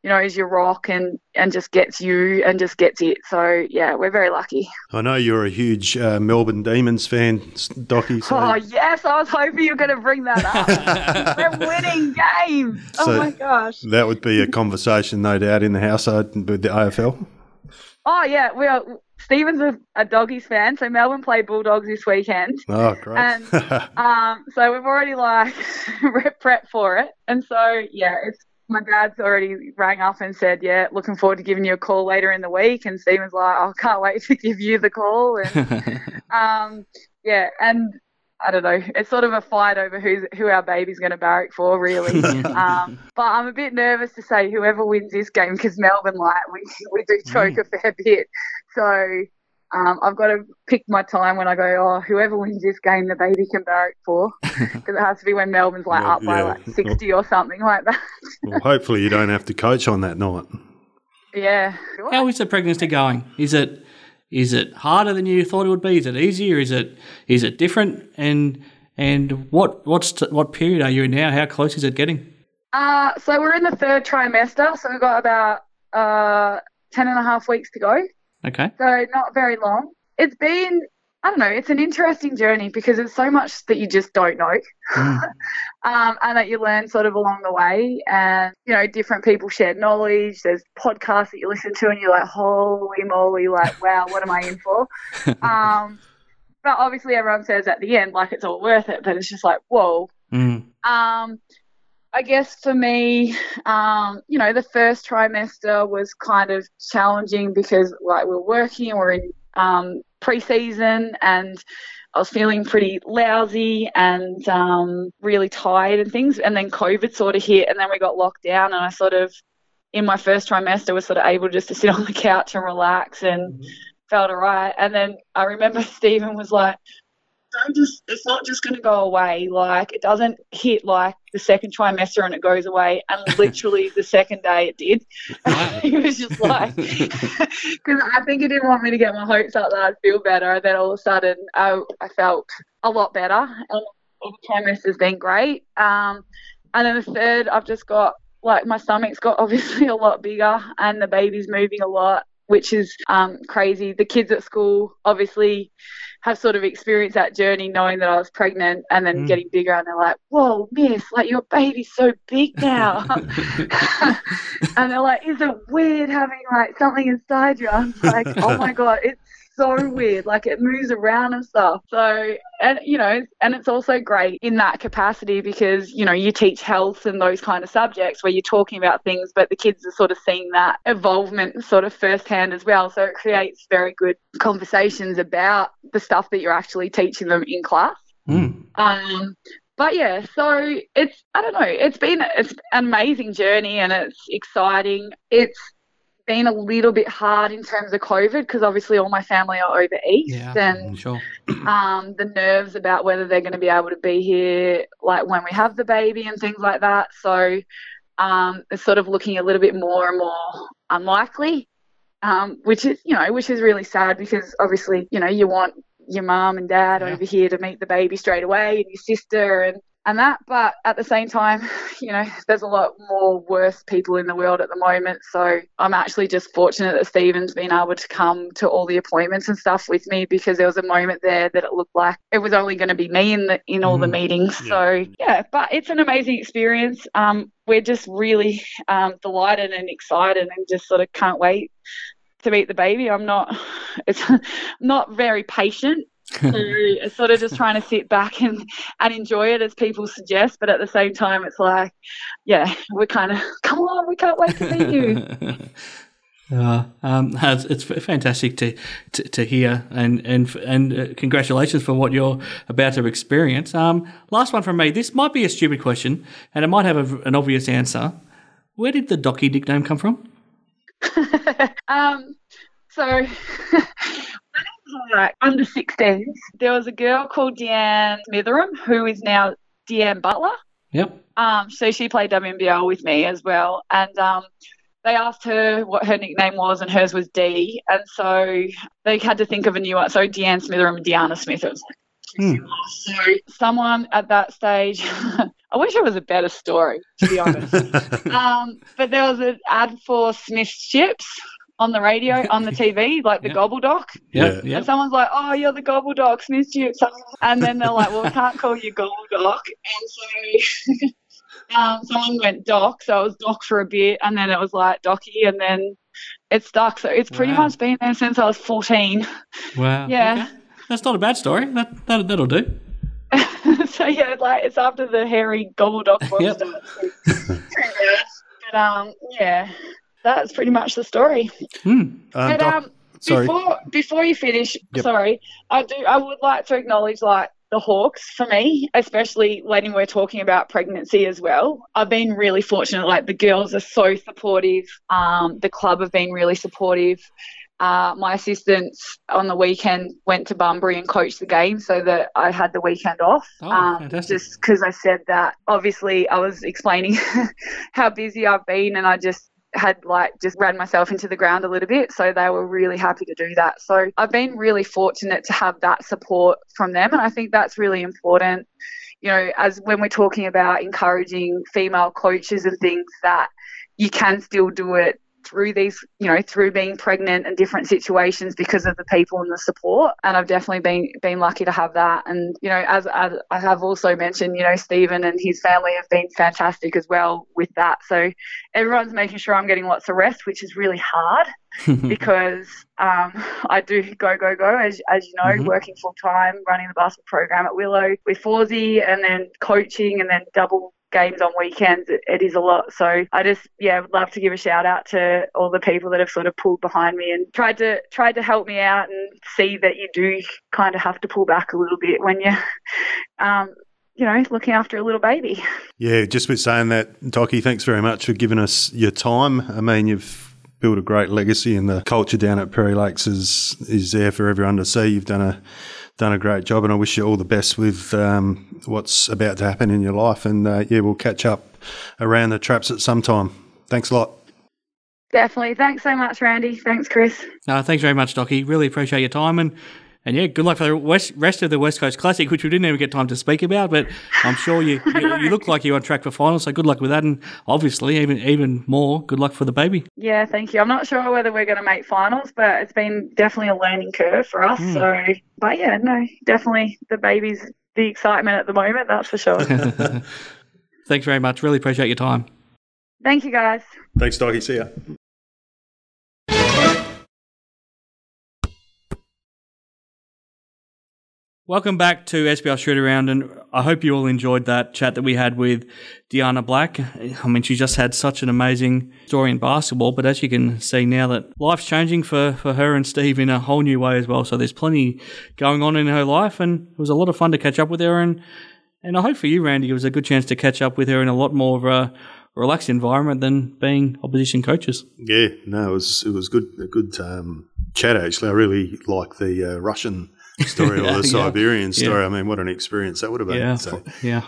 you know, is your rock and, and just gets you and just gets it. So, yeah, we're very lucky. I know you're a huge uh, Melbourne Demons fan, Docky. So. Oh, yes. I was hoping you were going to bring that up. we're winning games. Oh, so oh, my gosh. That would be a conversation, no doubt, in the household with the AFL. Oh, yeah. We are. Stephen's a, a, doggies fan, so Melbourne play Bulldogs this weekend. Oh, great! And um, so we've already like prep for it, and so yeah, it's my dad's already rang up and said, "Yeah, looking forward to giving you a call later in the week." And Stephen's like, "I oh, can't wait to give you the call." And um, yeah, and I don't know, it's sort of a fight over who's who our baby's going to barrack for, really. um, but I'm a bit nervous to say whoever wins this game because Melbourne, like, we we do choke mm. a fair bit. So um, I've got to pick my time when I go, oh, whoever wins this game, the baby can barrack for. Because it has to be when Melbourne's like well, up by like 60 or something like that. well, hopefully you don't have to coach on that night. Yeah. How is the pregnancy going? Is it is it harder than you thought it would be? Is it easier? Is it is it different? And and what what's t- what period are you in now? How close is it getting? Uh, so we're in the third trimester, so we've got about uh, 10 and a half weeks to go. Okay. So not very long. It's been I don't know, it's an interesting journey because there's so much that you just don't know. Mm. um, and that you learn sort of along the way. And, you know, different people share knowledge. There's podcasts that you listen to and you're like, holy moly, like, wow, what am I in for? um, but obviously everyone says at the end, like, it's all worth it. But it's just like, whoa. Mm. Um, I guess for me, um, you know, the first trimester was kind of challenging because like we're working, we're in um, pre-season, and I was feeling pretty lousy and um, really tired and things. And then COVID sort of hit, and then we got locked down, and I sort of, in my first trimester, was sort of able just to sit on the couch and relax and mm-hmm. felt alright. And then I remember Stephen was like, don't just it's not just going to go away like it doesn't hit like the second trimester and it goes away and literally the second day it did. He was just like because i think he didn't want me to get my hopes up that i'd feel better and then all of a sudden i, I felt a lot better and the trimester's been great. Um, and then the third i've just got like my stomach's got obviously a lot bigger and the baby's moving a lot which is um, crazy the kids at school obviously have sort of experienced that journey knowing that I was pregnant and then mm. getting bigger and they're like, Whoa, miss, like your baby's so big now and they're like, Is it weird having like something inside you? I'm like, Oh my god, it's so weird. Like it moves around and stuff. So, and you know, and it's also great in that capacity because, you know, you teach health and those kind of subjects where you're talking about things, but the kids are sort of seeing that involvement sort of firsthand as well. So it creates very good conversations about the stuff that you're actually teaching them in class. Mm. Um, but yeah, so it's I don't know, it's been it's an amazing journey and it's exciting. It's been a little bit hard in terms of COVID because obviously all my family are over east yeah, and sure. um, the nerves about whether they're going to be able to be here like when we have the baby and things like that. So um, it's sort of looking a little bit more and more unlikely, um, which is you know which is really sad because obviously you know you want your mum and dad yeah. over here to meet the baby straight away and your sister and and that. But at the same time, you know, there's a lot more worse people in the world at the moment. So I'm actually just fortunate that Stephen's been able to come to all the appointments and stuff with me because there was a moment there that it looked like it was only going to be me in the in all mm, the meetings. Yeah. So yeah, but it's an amazing experience. Um, we're just really um, delighted and excited and just sort of can't wait to meet the baby. I'm not. It's not very patient. So it's sort of just trying to sit back and, and enjoy it as people suggest, but at the same time, it's like, yeah, we're kind of, come on, we can't wait to meet you. Uh, um, it's, it's fantastic to, to, to, hear, and and and uh, congratulations for what you're about to experience. Um, last one from me. This might be a stupid question, and it might have a, an obvious answer. Where did the Docky nickname come from? um, so like under 16s, there was a girl called Deanne Smitheram who is now Deanne Butler. Yep. Um, so she played WNBL with me as well, and um, they asked her what her nickname was, and hers was D. And so they had to think of a new one. So Deanne Smith and Deanna Smith. It was like, Hmm. So someone at that stage, I wish it was a better story, to be honest. um, but there was an ad for Smith's chips on the radio, on the TV, like the Gobbledok. Yeah. yeah. And someone's like, "Oh, you're the Gobbledok, Smith's chips," and then they're like, "Well, we can't call you Gobble Doc," and so um, someone went doc, so it was doc for a bit, and then it was like docky, and then it stuck. So it's pretty wow. much been there since I was 14. Wow. Yeah. Okay. That's not a bad story. That, that, that'll do. so yeah, like it's after the hairy gobble dog monster. but um, yeah, that's pretty much the story. Um, but um, sorry. before before you finish, yep. sorry, I do I would like to acknowledge like the Hawks for me, especially when we're talking about pregnancy as well. I've been really fortunate. Like the girls are so supportive. Um, the club have been really supportive. Uh, my assistants on the weekend went to Bunbury and coached the game so that I had the weekend off. Oh, um, just because I said that, obviously, I was explaining how busy I've been and I just had like just ran myself into the ground a little bit. So they were really happy to do that. So I've been really fortunate to have that support from them. And I think that's really important, you know, as when we're talking about encouraging female coaches and things that you can still do it through these, you know, through being pregnant and different situations because of the people and the support. And I've definitely been been lucky to have that. And you know, as, as I have also mentioned, you know, Stephen and his family have been fantastic as well with that. So everyone's making sure I'm getting lots of rest, which is really hard because um, I do go go go as as you know, mm-hmm. working full time, running the basketball program at Willow with Fawsey, and then coaching, and then double games on weekends, it, is a lot. So I just, yeah, would love to give a shout out to all the people that have sort of pulled behind me and tried to tried to help me out and see that you do kind of have to pull back a little bit when you, um, you know, looking after a little baby. Yeah, just with saying that, Docky, thanks very much for giving us your time. I mean, you've built a great legacy, and the culture down at Perry Lakes is is there for everyone to see. You've done a done a great job, and I wish you all the best with um, what's about to happen in your life. And uh, yeah, we'll catch up around the traps at some time. Thanks a lot. Definitely. Thanks so much, Randy. Thanks, Chris. No, thanks very much, Docky. Really appreciate your time and. And yeah, good luck for the west, rest of the West Coast Classic, which we didn't even get time to speak about. But I'm sure you, you, you, look like you're on track for finals. So good luck with that, and obviously even even more good luck for the baby. Yeah, thank you. I'm not sure whether we're going to make finals, but it's been definitely a learning curve for us. Mm. So, but yeah, no, definitely the baby's the excitement at the moment. That's for sure. Thanks very much. Really appreciate your time. Thank you, guys. Thanks, Docky. See ya. Welcome back to SBL Shoot Around, and I hope you all enjoyed that chat that we had with Deanna Black. I mean, she just had such an amazing story in basketball, but as you can see now, that life's changing for, for her and Steve in a whole new way as well. So there's plenty going on in her life, and it was a lot of fun to catch up with her. And, and I hope for you, Randy, it was a good chance to catch up with her in a lot more of a relaxed environment than being opposition coaches. Yeah, no, it was it was good a good um, chat actually. I really like the uh, Russian story or the Siberian story. Yeah. I mean, what an experience that would have been. Yeah, so. yeah.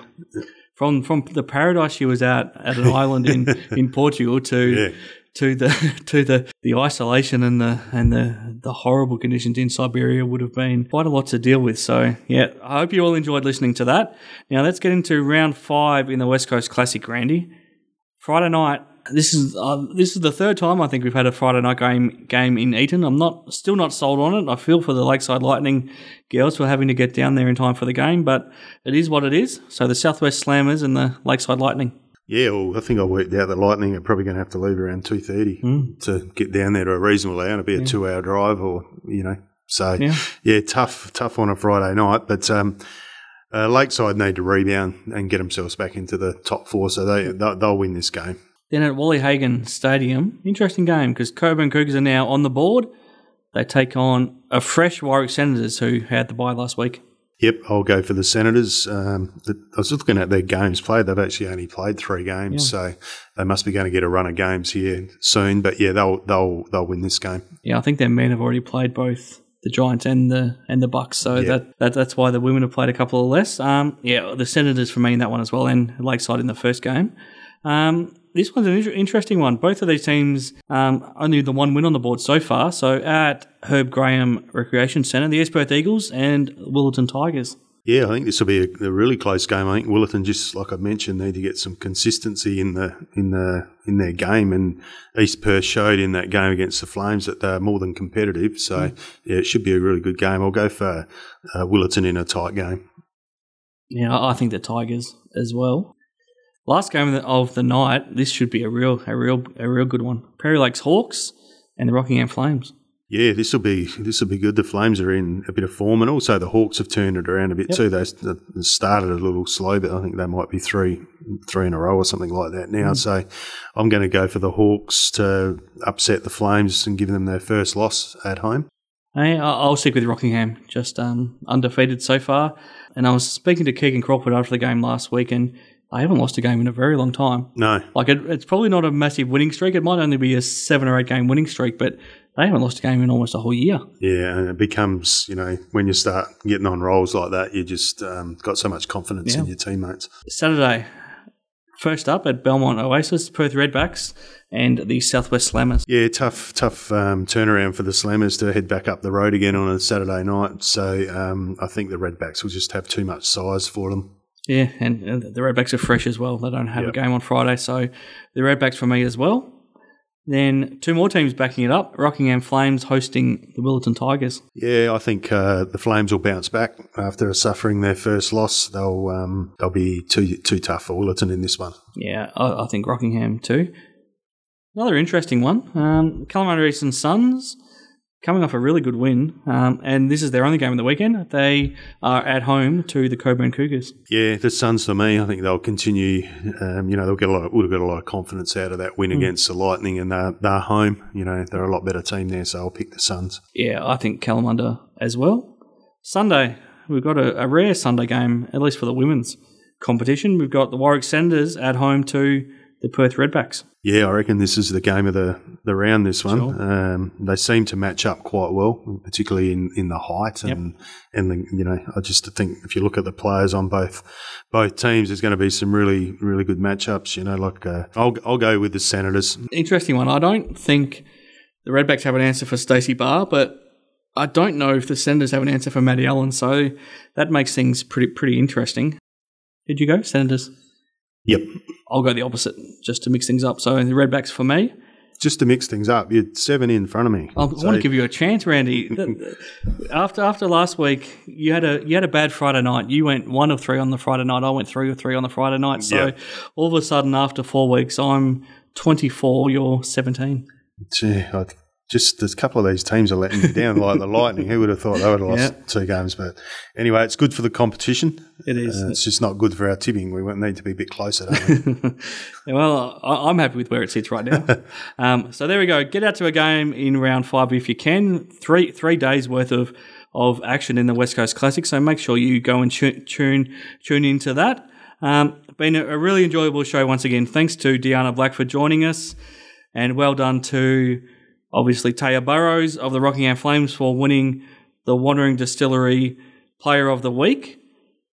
From from the paradise she was at at an island in, in Portugal to to the to the, the isolation and the and the, the horrible conditions in Siberia would have been quite a lot to deal with. So yeah, I hope you all enjoyed listening to that. Now let's get into round five in the West Coast Classic, Randy. Friday night, this is uh, this is the third time I think we've had a Friday night game game in Eaton. I'm not still not sold on it. I feel for the Lakeside Lightning girls for having to get down there in time for the game, but it is what it is. So the Southwest Slammers and the Lakeside Lightning. Yeah, well, I think I worked out that Lightning are probably going to have to leave around two thirty Hmm. to get down there to a reasonable hour. It'll be a two-hour drive, or you know, so Yeah. yeah, tough, tough on a Friday night. But um, uh, Lakeside need to rebound and get themselves back into the top four, so they they'll, they'll win this game. Then at Wally Hagan Stadium, interesting game because Cockburn Cougars are now on the board. They take on a fresh Warwick Senators who had the bye last week. Yep, I'll go for the Senators. Um, I was looking at their games played. They've actually only played three games, so they must be going to get a run of games here soon. But yeah, they'll they'll they'll win this game. Yeah, I think their men have already played both the Giants and the and the Bucks, so Yeah. that, that that's why the women have played a couple of less. Um, yeah, the Senators for me in that one as well, and Lakeside in the first game. Um, this one's an inter- interesting one. Both of these teams um, only the one win on the board so far. So at Herb Graham Recreation Centre, the East Perth Eagles and Willetton Tigers. Yeah, I think this will be a, a really close game. I think Willetton, just like I mentioned, need to get some consistency in the in the in their game, and East Perth showed in that game against the Flames that they're more than competitive. So yeah, it should be a really good game. I'll go for uh, Willetton in a tight game. Yeah, I think the Tigers as well. Last game of the, night. This should be a real, a real, a real good one. Perry Lakes Hawks and the Rockingham Flames. Yeah, this will be this will be good. The Flames are in a bit of form, and also the Hawks have turned it around a bit too. They started a little slow, but I think they might be three three in a row or something like that now. So I'm going to go for the Hawks to upset the Flames and give them their first loss at home. Hey, I- I'll stick with Rockingham, just um, undefeated so far. And I was speaking to Keegan Crawford after the game last week, and I haven't lost a game in a very long time. No, Like it, it's probably not a massive winning streak. It might only be a seven or eight game winning streak, but they haven't lost a game in almost a whole year. yeah, and it becomes you know when you start getting on rolls like that, you just um, got so much confidence in your teammates. Saturday, first up at Belmont Oasis, Perth Redbacks and the Southwest Slammers. Yeah, tough, tough um, turnaround for the Slammers to head back up the road again on a Saturday night. So um, I think the Redbacks will just have too much size for them. Yeah, and the Redbacks are fresh as well. They don't have a game on Friday, so the Redbacks for me as well. Then two more teams backing it up: Rockingham Flames hosting the Willetton Tigers. Yeah, I think uh, the Flames will bounce back after suffering their first loss. They'll um, they'll be too too tough for Willetton in this one. Yeah, I, I think Rockingham too. Another interesting one: um, Kalamunda Eastern Suns coming off a really good win, um, and this is their only game of the weekend. They are at home to the Cockburn Cougars. Yeah, the Suns for me, I think they'll continue. Um, you know, they'll get a lot. Of, would have got a lot of confidence out of that win against the Lightning, and they're, they're home. You know, they're a lot better team there, so I'll pick the Suns. Yeah, I think Kalamunda as well. Sunday, we've got a, a rare Sunday game, at least for the women's competition. We've got the Warwick Senators at home to the Perth Redbacks. Yeah, I reckon this is the game of the, the round. This one, Sure. um, they seem to match up quite well, particularly in, in the height and and the you know. I just think if you look at the players on both both teams, there's going to be some really really good matchups. You know, like uh, I'll I'll go with the Senators. Interesting one. I don't think the Redbacks have an answer for Stacey Barr, but I don't know if the Senators have an answer for Maddie Allen, so that makes things pretty pretty interesting. Did you go Senators? Yep. I'll go the opposite, just to mix things up. So the Redbacks for me. Just to mix things up, you're seven in front of me. I want to give you a chance, Randy. After after last week, you had a you had a bad Friday night. You went one of three on the Friday night. I went three or three on the Friday night. So all of a sudden, after four weeks, I'm 24. You're 17. Gee, I just there's a couple of these teams are letting me down, like the Lightning. Who would have thought they would have lost Yeah. two games? But anyway, it's good for the competition. It is. Uh, it's just not good for our tipping. We need to be a bit closer, don't we? Well, I, I'm happy with where it sits right now. um, so there we go. Get out to a game in round five if you can. Three three days worth of of action in the West Coast Classic. So make sure you go and tu- tune tune into that. Um, been a, a really enjoyable show once again. Thanks to Deanna Black for joining us, and well done to obviously Taya Burrows of the Rockingham Flames for winning the Wandering Distillery Player of the Week.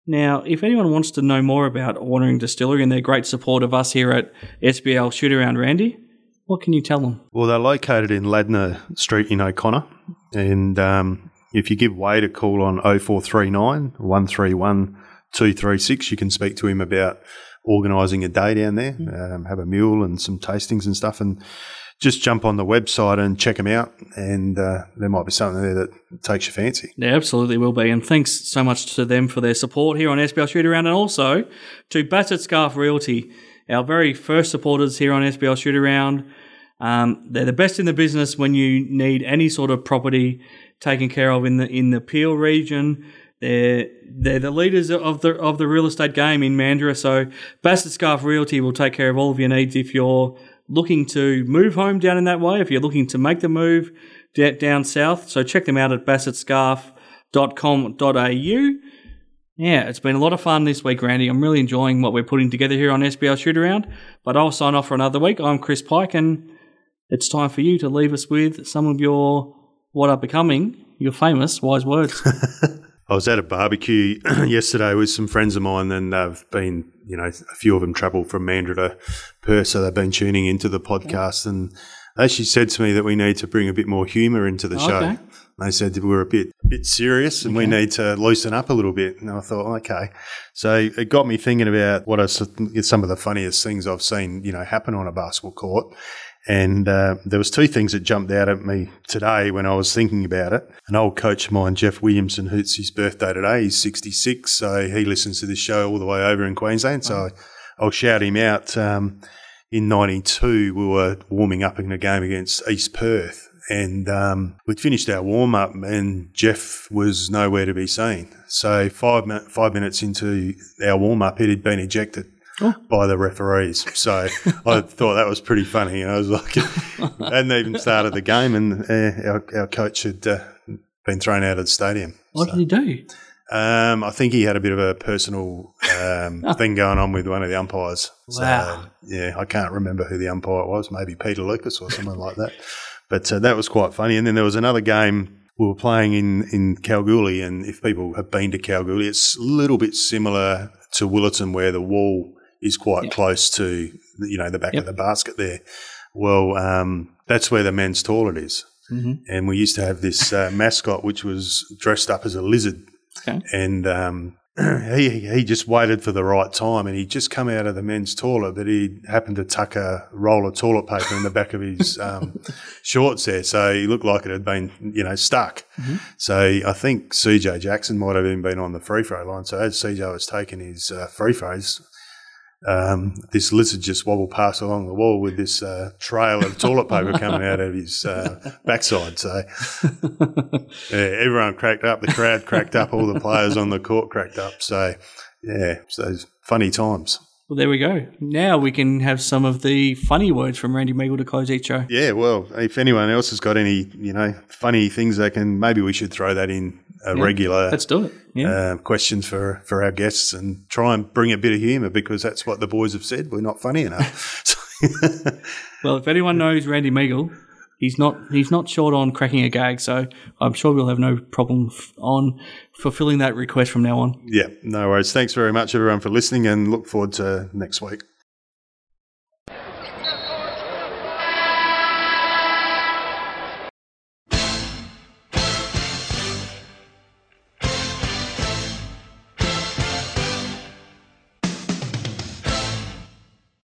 Now, if anyone wants to know more about Wandering Distillery and their great support of us here at SBL Shoot Around Randy, what can you tell them? Well, they're located in Ladner Street in O'Connor. And um, if you give Wade a call on 0439 131 236, you can speak to him about organising a day down there, um, have a mule and some tastings and stuff. And just jump on the website and check them out. And uh, there might be something there that takes your fancy. There absolutely will be. And thanks so much to them for their support here on SBL Shoot Around and also to Bassett Scarf Realty our very first supporters here on SBL Shoot Around. Um, they're the best in the business when you need any sort of property taken care of in the in the Peel region. They're they're the leaders of the of the real estate game in Mandurah. So Bassett Scarf Realty will take care of all of your needs if you're looking to move home down in that way. If you're looking to make the move down south, so check them out at bassettscarf.com.au. Yeah, it's been a lot of fun this week, Randy. I'm really enjoying what we're putting together here on SBL Shoot Around. But I'll sign off for another week. I'm Chris Pike, and it's time for you to leave us with some of your what are becoming your famous wise words. I was at a barbecue yesterday with some friends of mine, and they've been, you know, a few of them travelled from Mandurah to Perth, so they've been tuning into the podcast. And they actually said to me that we need to bring a bit more humour into the show. Okay. They said that we're a bit bit serious and we need to loosen up a little bit. And I thought, okay. So it got me thinking about what are some some of the funniest things I've seen, you know, happen on a basketball court. And uh, there was two things that jumped out at me today when I was thinking about it. An old coach of mine, Jeff Williamson, who's his birthday today. He's 66, so he listens to this show all the way over in Queensland. So I'll shout him out. Um, in 92, we were warming up in a game against East Perth. And um, we'd finished our warm up, and Jeff was nowhere to be seen. So five min- five minutes into our warm up, it had been ejected by the referees. So I thought that was pretty funny. And I was like, hadn't even started the game, and uh, our, our coach had uh, been thrown out of the stadium. what did he do? Um, I think he had a bit of a personal um, thing going on with one of the umpires. Wow. So, yeah, I can't remember who the umpire was. Maybe Peter Lucas or someone like that. But uh, that was quite funny. And then there was another game we were playing in, in Kalgoorlie. And if people have been to Kalgoorlie, it's a little bit similar to Willetton where the wall is quite close to, you know, the back Yep. of the basket there. Well, um, that's where the men's toilet is. And we used to have this uh, mascot which was dressed up as a lizard Okay. and um, he he just waited for the right time, and he'd just come out of the men's toilet, but he happened to tuck a roll of toilet paper in the back of his um, shorts there, so he looked like it had been you know stuck. So I think CJ Jackson might have even been on the free throw line. So as CJ was taking his uh, free throws. Um, this lizard just wobbled past along the wall with this uh, trail of toilet paper coming out of his uh, backside. So yeah, everyone cracked up. The crowd cracked up. All the players on the court cracked up. So, yeah, so those funny times. Well, there we go. Now we can have some of the funny words from Randy Meagle to close each show. Yeah, well, if anyone else has got any, you know, funny things they can, maybe we should throw that in a regular Let's do it. Yeah. uh, questions for, for our guests and try and bring a bit of humour because that's what the boys have said. We're not funny enough. Well, if anyone knows Randy Meagle, he's not he's not short on cracking a gag, so I'm sure we'll have no problem f- on fulfilling that request from now on. yeah, no worries. Thanks very much, everyone, for listening and look forward to next week.